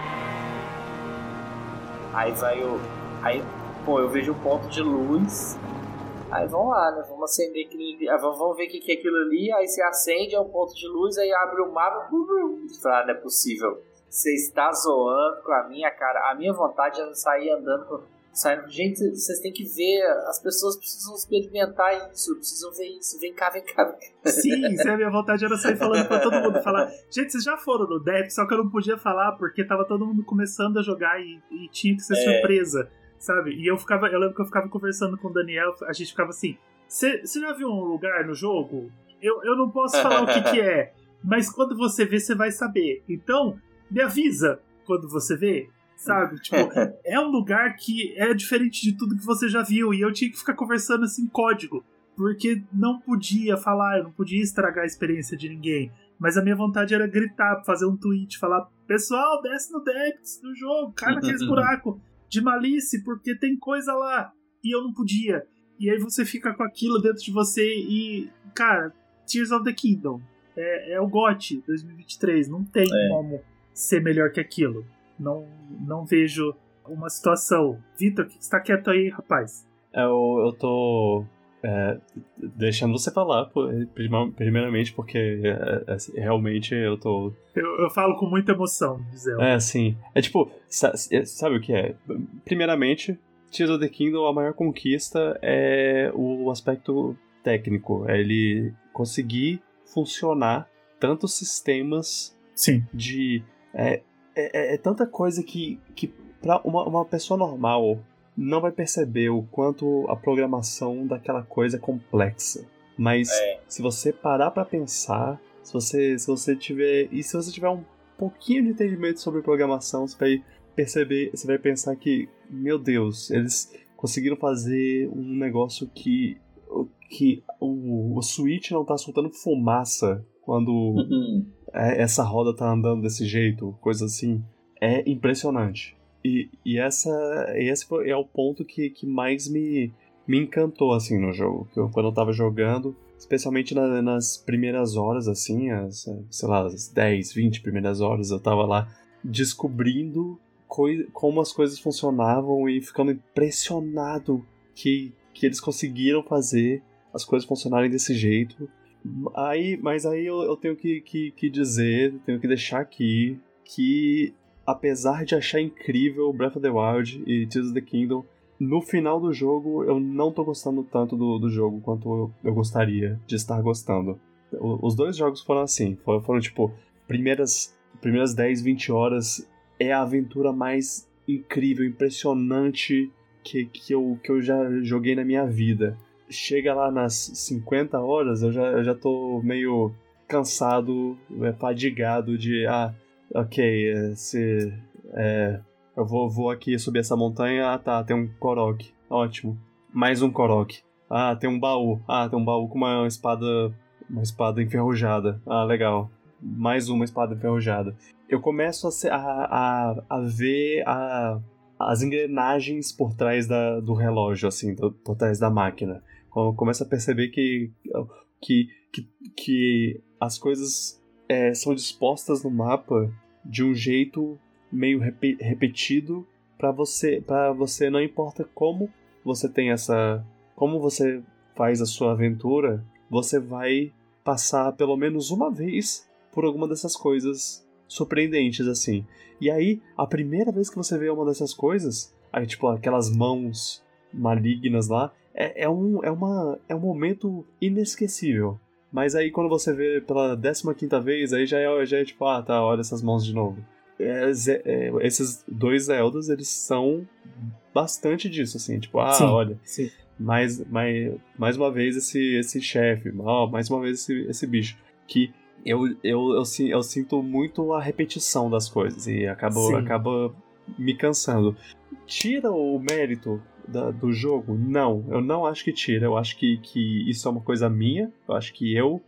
Aí vai o. Aí, pô, eu vejo um ponto de luz Aí vamos lá, né? Vamos acender ali. Ah, vamos ver o que é aquilo ali. Aí você acende, é um ponto de luz, aí abre o mapa. Fala, não é possível. Você está zoando com a minha cara. A minha vontade era sair andando. Saindo. Gente, vocês têm que ver. As pessoas precisam experimentar isso. Precisam ver isso. Vem cá, vem cá. Sim, isso é a minha vontade era sair falando pra todo mundo. Falar, gente, vocês já foram no Deck, só que eu não podia falar porque tava todo mundo começando a jogar e, e tinha que ser é. surpresa sabe? E eu ficava, eu lembro que eu ficava conversando com o Daniel, a gente ficava assim: você já viu um lugar no jogo? Eu, eu não posso falar o que, que é, mas quando você vê, você vai saber. Então, me avisa quando você vê, sabe? Tipo, [laughs] é um lugar que é diferente de tudo que você já viu, e eu tinha que ficar conversando assim, código, porque não podia falar, eu não podia estragar a experiência de ninguém. Mas a minha vontade era gritar, fazer um tweet, falar: pessoal, desce no Dex do jogo, cai naquele [laughs] buraco de malícia, porque tem coisa lá e eu não podia. E aí você fica com aquilo dentro de você e, cara, Tears of the Kingdom é, é o GOT 2023, não tem é. como ser melhor que aquilo. Não, não vejo uma situação. Vitor, o que está quieto aí, rapaz? Eu, eu tô é, deixando você falar, primeiramente, porque é, é, realmente eu tô. Eu, eu, falo com muita emoção, Gisele. É, sim. É tipo, é, sabe o que é? Primeiramente, Tears of the Kingdom, a maior conquista é o aspecto técnico. É ele conseguir funcionar tantos sistemas sim. de. É, é, é, tanta coisa que, que para uma, uma pessoa normal não vai perceber o quanto a programação daquela coisa é complexa. Mas é. se você parar para pensar, se você, se você tiver. E se você tiver um pouquinho de entendimento sobre programação, você vai perceber, você vai pensar que, meu Deus, eles conseguiram fazer um negócio que. que o, o Switch não tá soltando fumaça quando uhum. É, essa roda tá andando desse jeito, coisa assim. É impressionante. E, e essa, esse é o ponto que, que mais me, me encantou, assim, no jogo. Eu, quando eu tava jogando, especialmente na, nas primeiras horas, assim, as, sei lá, as 10, 20 primeiras horas, eu tava lá descobrindo como as coisas funcionavam e ficando impressionado que, que eles conseguiram fazer as coisas funcionarem desse jeito. Aí, mas aí eu, eu tenho que, que, que dizer, tenho que deixar aqui que apesar de achar incrível Breath of the Wild e Tears of the Kingdom, no final do jogo eu não tô gostando tanto do, do jogo quanto eu, eu gostaria de estar gostando. O, os dois jogos foram assim, foram, foram tipo, primeiras, primeiras 10, 20 horas é a aventura mais incrível, impressionante que, que, eu, que eu já joguei na minha vida. Chega lá nas 50 horas, eu já, eu já tô meio cansado, é, fadigado de. Ah, Ok, é, se. É, eu vou, vou aqui subir essa montanha. Ah, tá, tem um Korok. Ótimo. Mais um Korok. Ah, tem um baú. Ah, tem um baú com uma espada. Uma espada enferrujada. Ah, legal. Mais uma espada enferrujada. Eu começo a, a, a, a ver a, as engrenagens por trás da, do relógio, assim, por trás da máquina. Eu começo a perceber que, que, que, que as coisas é, são dispostas no mapa de um jeito meio rep repetido para você, para você não importa como você tem essa, como você faz a sua aventura, você vai passar pelo menos uma vez por alguma dessas coisas surpreendentes assim. E aí, a primeira vez que você vê uma dessas coisas, aí tipo aquelas mãos malignas lá, é, é, um, é, uma, é um momento inesquecível. Mas aí quando você vê pela 15 vez, aí já é, já é tipo, ah tá, olha essas mãos de novo. É, é, esses dois Zeldas, eles são bastante disso, assim, tipo, ah, Sim, olha, sim. mais, mais, mais uma vez esse, esse chefe, mais uma vez esse, esse bicho. Que eu, eu, eu, eu, eu sinto muito a repetição das coisas e acaba, acaba me cansando. Tira o mérito da- do jogo? Não, eu não acho que tira. Eu acho que, que isso é uma coisa minha. Eu acho que eu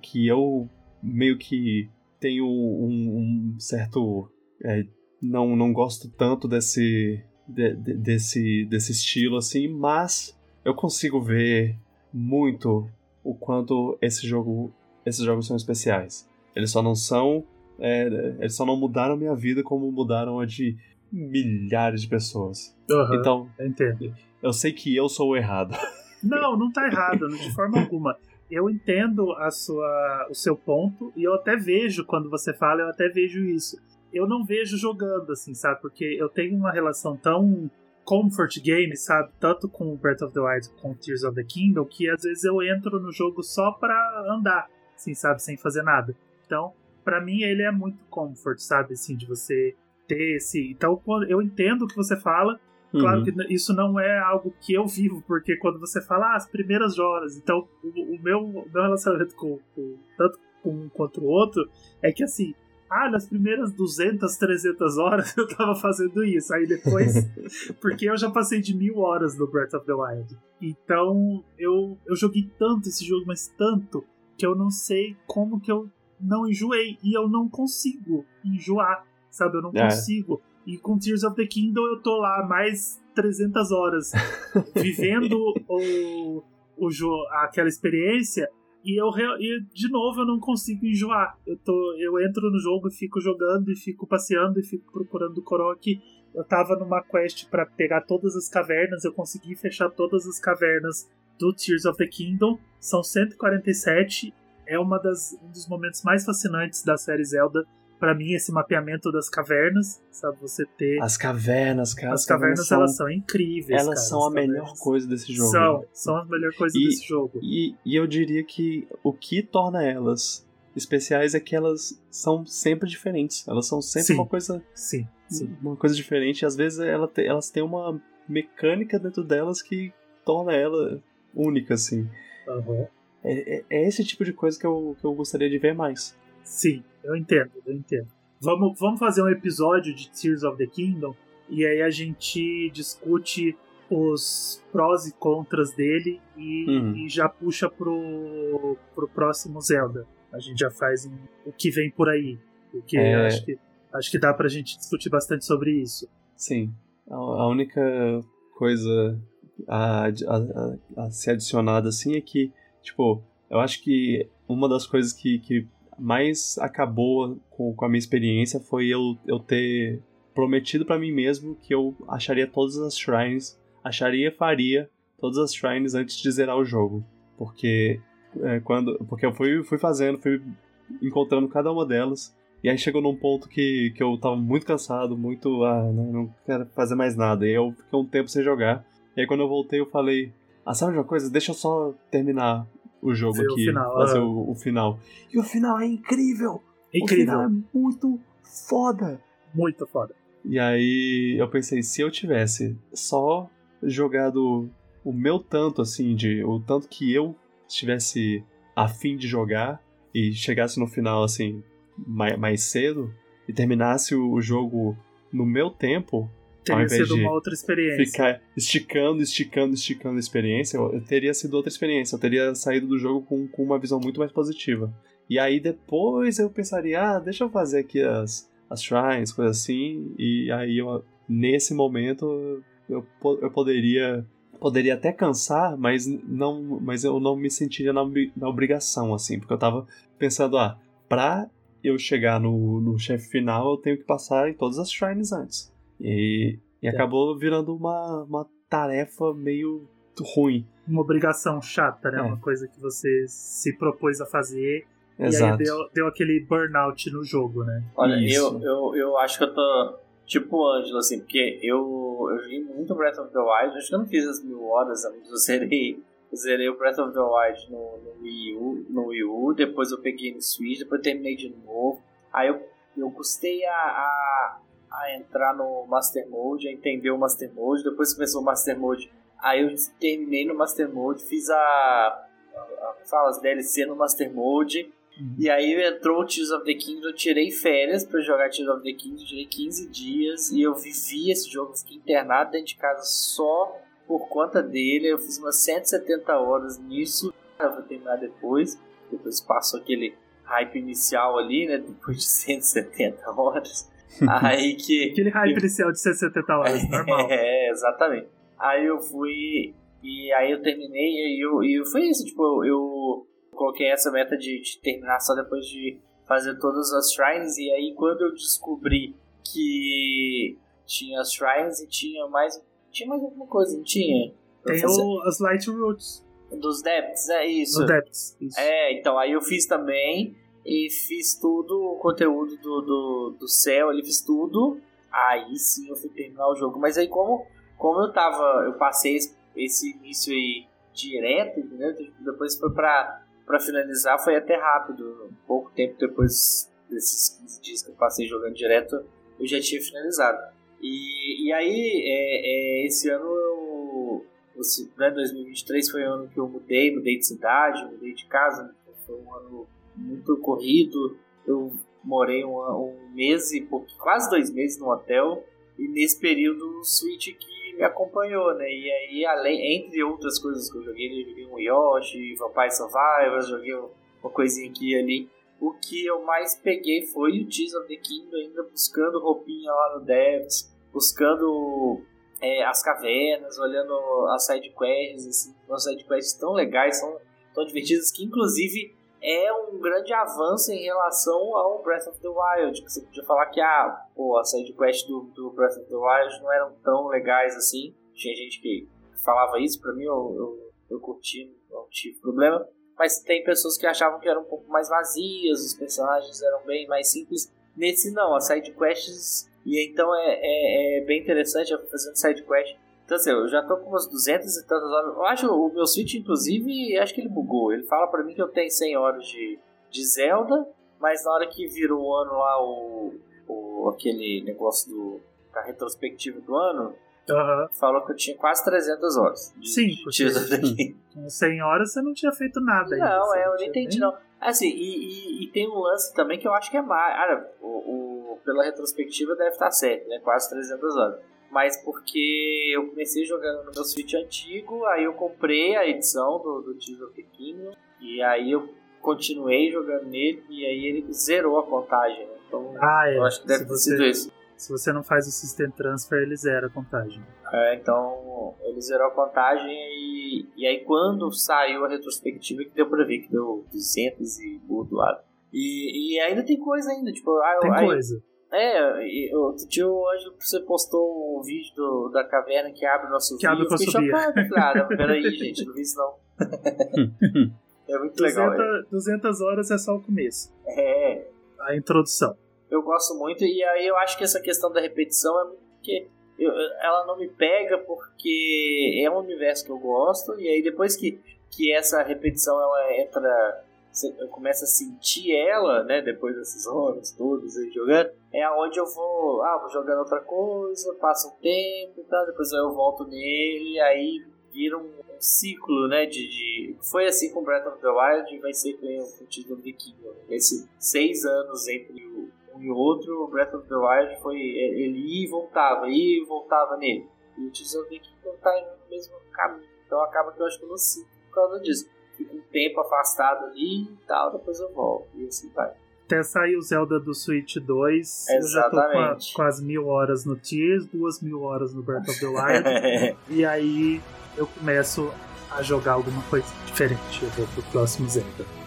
que eu meio que tenho um, um certo é, não não gosto tanto desse de- de- desse desse estilo assim, mas eu consigo ver muito o quanto esse jogo esses jogos são especiais. Eles só não são é, eles só não mudaram minha vida como mudaram a de milhares de pessoas. Aham, Então, eu entendo. eu sei que eu sou o errado. [laughs] Não, não tá errado, de forma alguma. Eu entendo a sua, o seu ponto e eu até vejo quando você fala, eu até vejo isso. Eu não vejo jogando assim, sabe? Porque eu tenho uma relação tão comfort game, sabe? Tanto com Breath of the Wild com Tears of the Kingdom, que às vezes eu entro no jogo só pra andar, assim, sabe? Sem fazer nada. Então, pra mim ele é muito comfort, sabe? Assim, de você ter esse. Então, quando- eu entendo o que você fala, Claro Uhum. que isso não é algo que eu vivo, porque quando você fala ah, as primeiras horas, então o, o meu, o meu relacionamento com, com- tanto com um quanto o outro é que assim, ah, nas primeiras 200, 300 horas [laughs] eu tava fazendo isso, aí depois, [laughs] porque eu já passei de mil horas no Breath of the Wild, então eu, eu joguei tanto esse jogo, mas tanto, que eu não sei como que eu não enjoei, e eu não consigo enjoar, sabe, eu não É. consigo. E com Tears of the Kingdom eu tô lá mais 300 horas [laughs] vivendo o, o aquela experiência e eu e de novo eu não consigo enjoar. Eu tô eu entro no jogo e fico jogando e fico passeando e fico procurando o Korok. Eu tava numa quest pra pegar todas as cavernas, eu consegui fechar todas as cavernas do Tears of the Kingdom. São 147, é uma das um dos momentos mais fascinantes da série Zelda. Pra mim, esse mapeamento das cavernas, sabe? Você ter. As cavernas, cara. As cavernas, são, elas são incríveis. elas cara, são a melhor cavernas. coisa desse jogo. São, são a melhor coisa E- desse jogo. E, e eu diria que o que torna elas especiais é que elas são sempre diferentes. Elas são sempre Sim. uma coisa Sim, sim. uma coisa diferente. Às vezes ela te- elas têm uma mecânica dentro delas que torna ela única, assim. Aham. É, é- é esse tipo de coisa que eu, que eu gostaria de ver mais. Sim, eu entendo, eu entendo. Vamos, vamos fazer um episódio de Tears of the Kingdom e aí a gente discute os prós e contras dele e, Uhum. e já puxa pro, pro próximo Zelda. A gente já faz um- o que vem por aí. Porque É. acho que, acho que dá pra gente discutir bastante sobre isso. Sim. A, a única coisa a, a, a- a ser adicionada assim é que, tipo, eu acho que uma das coisas que, que mais acabou com, com a minha experiência foi eu, eu ter prometido pra mim mesmo que eu acharia todas as shrines, acharia e faria todas as shrines antes de zerar o jogo. Porque é, quando porque eu fui, fui fazendo, fui encontrando cada uma delas. E aí chegou num ponto que, que eu tava muito cansado, muito. Ah, não, não quero fazer mais nada. E eu fiquei um tempo sem jogar. E aí quando eu voltei, eu falei: Ah, sabe de uma coisa? Deixa eu só terminar o jogo Ver o aqui. final, fazer ah. o, o final. E o final é incrível! O Incrível, final é muito foda! muito foda. E aí eu pensei, se eu tivesse só jogado o meu tanto, assim, de o tanto que eu estivesse afim de jogar e chegasse no final, assim, mais, mais cedo e terminasse o jogo no meu tempo, Teria sido uma outra experiência. ficar esticando, esticando, esticando a experiência, eu, eu teria sido outra experiência. Eu teria saído do jogo com, com uma visão muito mais positiva. E aí depois eu pensaria, ah, deixa eu fazer aqui as, as shrines, coisa assim. E aí eu, nesse momento eu, eu poderia poderia até cansar, mas não mas eu não me sentiria na, na obrigação assim, porque eu tava pensando, ah, pra eu chegar no, no chefe final, eu tenho que passar em todas as shrines antes. E, e é. acabou virando uma, uma tarefa meio ruim. Uma obrigação chata, né? É. Uma coisa que você se propôs a fazer Exato. e aí deu, deu aquele burnout no jogo, né? Olha, eu, eu, eu acho que eu tô tipo o Ângelo, assim, porque eu, eu joguei muito Breath of the Wild, acho que eu não fiz as mil horas, eu zerei, eu zerei o Breath of the Wild no, no, Wii U, no Wii U, depois eu peguei no Switch, depois eu terminei de novo, aí eu, eu custei a, a, a entrar no Master Mode, a entender o Master Mode, depois começou o Master Mode, aí eu terminei no Master Mode, fiz a, a, a fala, as DLC no Master Mode, Uhum. E aí entrou o Tears of the Kingdom, eu tirei férias para jogar Tears of the Kingdom, tirei 15 dias e eu vivi esse jogo, fiquei internado dentro de casa só por conta dele. Eu fiz umas 170 horas nisso, eu vou terminar depois. Depois passou aquele hype inicial ali, né? Depois de [laughs] 170 horas. [laughs] aí que. aquele hype inicial de 170 horas, normal. [laughs] É, exatamente. Aí eu fui. E aí eu terminei e eu, e foi isso, tipo, eu, eu coloquei essa meta de, de, terminar só depois de fazer todas as shrines. E aí, quando eu descobri que tinha as shrines e tinha mais. Tinha mais alguma coisa, não tinha? Tem o, as Light Roots. Dos Depths, é isso. Dos Depths, isso. É, então aí eu fiz também. E fiz tudo, o conteúdo do, do, do céu, ele fiz tudo. Aí sim eu fui terminar o jogo. Mas aí como, como eu tava. Eu passei esse, início aí direto, entendeu? Depois foi pra para finalizar foi até rápido. Pouco tempo depois desses 15 dias que eu passei jogando direto, eu já tinha finalizado. E, e aí, é, é, esse ano, eu, né, 2023 foi o ano que eu mudei, mudei de cidade, mudei de casa. Então foi um ano muito corrido. Eu morei um, um mês e quase dois meses no hotel. E nesse período, o Switch que me acompanhou, né? E aí, além, entre outras coisas que eu joguei, eu joguei um Yoshi, Vampire Survivors, joguei uma coisinha aqui e ali. O que eu mais peguei foi o Tears of the Kingdom, ainda buscando roupinha lá no Devs, buscando é, as cavernas, olhando as sidequests, assim, umas sidequests tão legais, são tão divertidas, que inclusive é um grande avanço em relação ao Breath of the Wild. Você podia falar que ah, pô, a side do, do Breath of the Wild não eram tão legais assim. Tinha gente que falava isso, pra mim eu, eu, eu curti, não tive problema. Mas tem pessoas que achavam que eram um pouco mais vazias, os personagens eram bem mais simples. Nesse não, as side quests. E então é, é, é bem interessante eu fazendo side quest então, assim, eu já tô com umas 200 e tantas horas. Eu acho o meu Switch, inclusive, acho que ele bugou. Ele fala pra mim que eu tenho 100 horas de, de Zelda, mas na hora que virou o ano lá, o, o aquele negócio do a retrospectiva do ano, uhum. falou que eu tinha quase 300 horas. De, Sim, porque com 100 horas você não tinha feito nada ainda. Não, é, eu não entendi, não. Assim, e, e, e, tem um lance também que eu acho que é mais. Cara, o, o, pela retrospectiva deve estar certo, né? Quase 300 horas mas porque eu comecei jogando no meu Switch antigo, aí eu comprei a edição do, do Tears of the Kingdom, e aí eu continuei jogando nele, e aí ele zerou a contagem. Né? Então, ah, é. eu acho que deve se ter você, sido isso. Se você não faz o System Transfer, ele zera a contagem. É, então ele zerou a contagem e, e aí quando saiu a retrospectiva que deu pra ver que deu 200 e do lado. E, e ainda tem coisa ainda, tipo... Tem aí, coisa. É, outro dia hoje você postou um vídeo do, da caverna que abre nosso que abre eu fiquei chocado. Cara, peraí, [laughs] gente, não vi isso não. é muito 200, legal. É. 200 horas é só o começo. É. A introdução. Eu gosto muito, e aí eu acho que essa questão da repetição é muito porque eu, ela não me pega porque é um universo que eu gosto, e aí depois que, que essa repetição ela entra você começa a sentir ela, né, depois desses anos todos aí jogando, é aonde eu vou, ah, vou jogando outra coisa, passa um tempo e tal, depois eu volto nele, aí vira um, um ciclo, né, de, de, Foi assim com Breath of the Wild e vai ser com o título de Kingdom. Esses seis anos entre um e outro, o Breath of the Wild foi, ele ia e voltava, ia e voltava nele. E o Tears of the Kingdom tá no mesmo caminho, então acaba que eu acho que eu não sinto por causa disso tempo afastado ali e tal, depois eu volto. E assim vai. Até sair o Zelda do Switch 2, Exatamente. eu já tô com, a, com as mil horas no Tears, duas mil horas no Breath of the Wild. [laughs] e aí eu começo a jogar alguma coisa diferente. Eu vou pro próximo Zelda.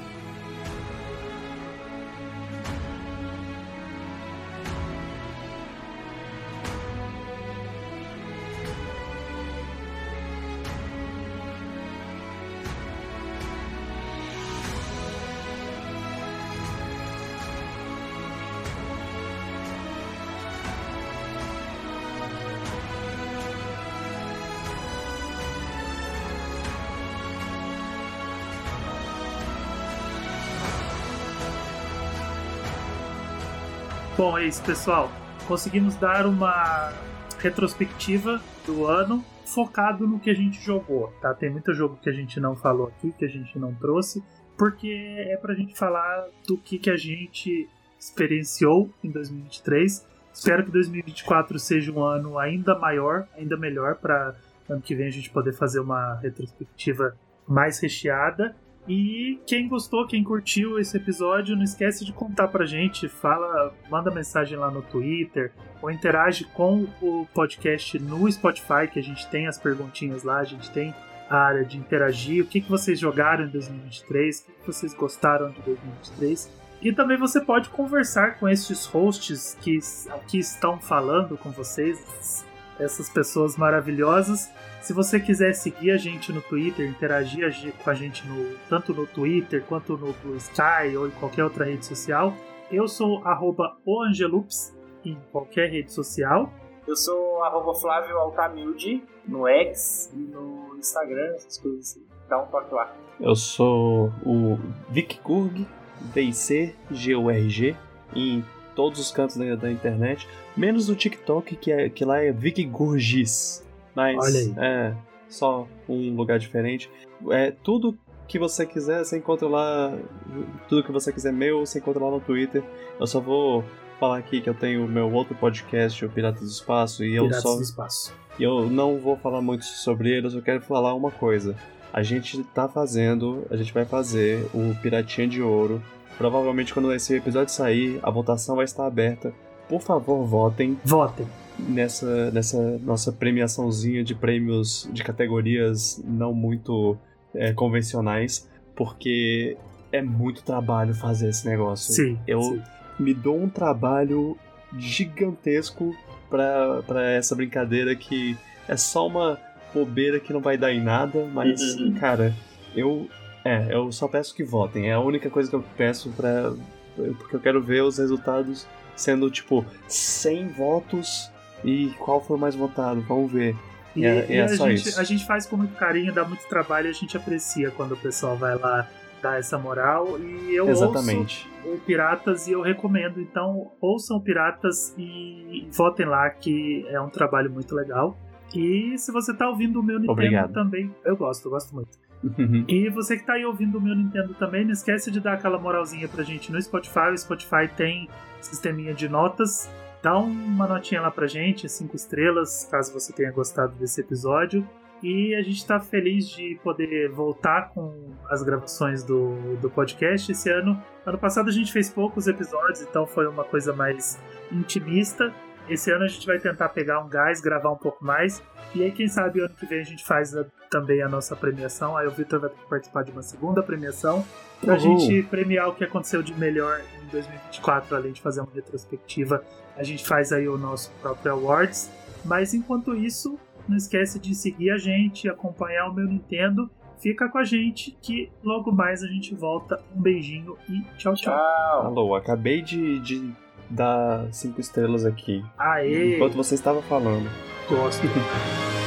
Isso, pessoal. Conseguimos dar uma retrospectiva do ano focado no que a gente jogou, tá? Tem muito jogo que a gente não falou aqui, que a gente não trouxe, porque é pra gente falar do que, que a gente experienciou em 2023. Espero que 2024 seja um ano ainda maior, ainda melhor, para ano que vem a gente poder fazer uma retrospectiva mais recheada. E quem gostou, quem curtiu esse episódio, não esquece de contar pra gente, fala, manda mensagem lá no Twitter ou interage com o podcast no Spotify, que a gente tem as perguntinhas lá, a gente tem a área de interagir, o que, que vocês jogaram em 2023, o que, que vocês gostaram de 2023. E também você pode conversar com esses hosts que aqui estão falando com vocês, essas pessoas maravilhosas. Se você quiser seguir a gente no Twitter, interagir com a gente no, tanto no Twitter quanto no Blue Sky ou em qualquer outra rede social, eu sou oangelups em qualquer rede social. Eu sou arroba Flávio Altamilde no X e no Instagram, essas coisas assim. Dá um toque lá. Eu sou o Vic Gurg, V-I-C-G-U-R-G, em todos os cantos da, da, internet, menos no TikTok, que, é, que lá é Vic Gurgis. Mas é só um lugar diferente. É tudo que você quiser, você encontra lá. Tudo que você quiser meu, você encontra lá no Twitter. Eu só vou falar aqui que eu tenho o meu outro podcast, o Piratas do Espaço, e Piratas eu só. do Espaço. E eu não vou falar muito sobre ele, eu só quero falar uma coisa. A gente tá fazendo, a gente vai fazer o Piratinha de Ouro. Provavelmente quando esse episódio sair, a votação vai estar aberta. Por favor, votem. Votem nessa, nessa nossa premiaçãozinha de prêmios de categorias não muito é, convencionais, porque é muito trabalho fazer esse negócio. Sim. Eu sim. me dou um trabalho gigantesco para essa brincadeira que é só uma bobeira que não vai dar em nada, mas, uhum. cara, eu. É, eu só peço que votem. É a única coisa que eu peço para Porque eu quero ver os resultados sendo, tipo, 100 votos e qual foi o mais votado? Vamos ver. E, é, e é a, gente, isso. a gente faz com muito carinho, dá muito trabalho e a gente aprecia quando o pessoal vai lá dar essa moral. E eu Exatamente. ouço o Piratas e eu recomendo. Então, ouçam Piratas e votem lá, que é um trabalho muito legal. E se você tá ouvindo o meu Nintendo Obrigado. também, eu gosto, eu gosto muito. Uhum. [laughs] E você que tá aí ouvindo o meu Nintendo também, não esquece de dar aquela moralzinha pra gente no Spotify. O Spotify tem sisteminha de notas dá uma notinha lá pra gente, cinco estrelas, caso você tenha gostado desse episódio. E a gente está feliz de poder voltar com as gravações do, do podcast esse ano. Ano passado a gente fez poucos episódios, então foi uma coisa mais intimista. Esse ano a gente vai tentar pegar um gás, gravar um pouco mais. E aí, quem sabe, ano que vem a gente faz a, também a nossa premiação. Aí o Victor vai participar de uma segunda premiação. Pra Uhul. gente premiar o que aconteceu de melhor em 2024, além de fazer uma retrospectiva. A gente faz aí o nosso próprio Awards. Mas enquanto isso, não esquece de seguir a gente, acompanhar o meu Nintendo. Fica com a gente que logo mais a gente volta. Um beijinho e tchau, tchau. Tchau. Alô, acabei de, de dar cinco estrelas aqui. Aê! Enquanto você estava falando. Gosto. [laughs]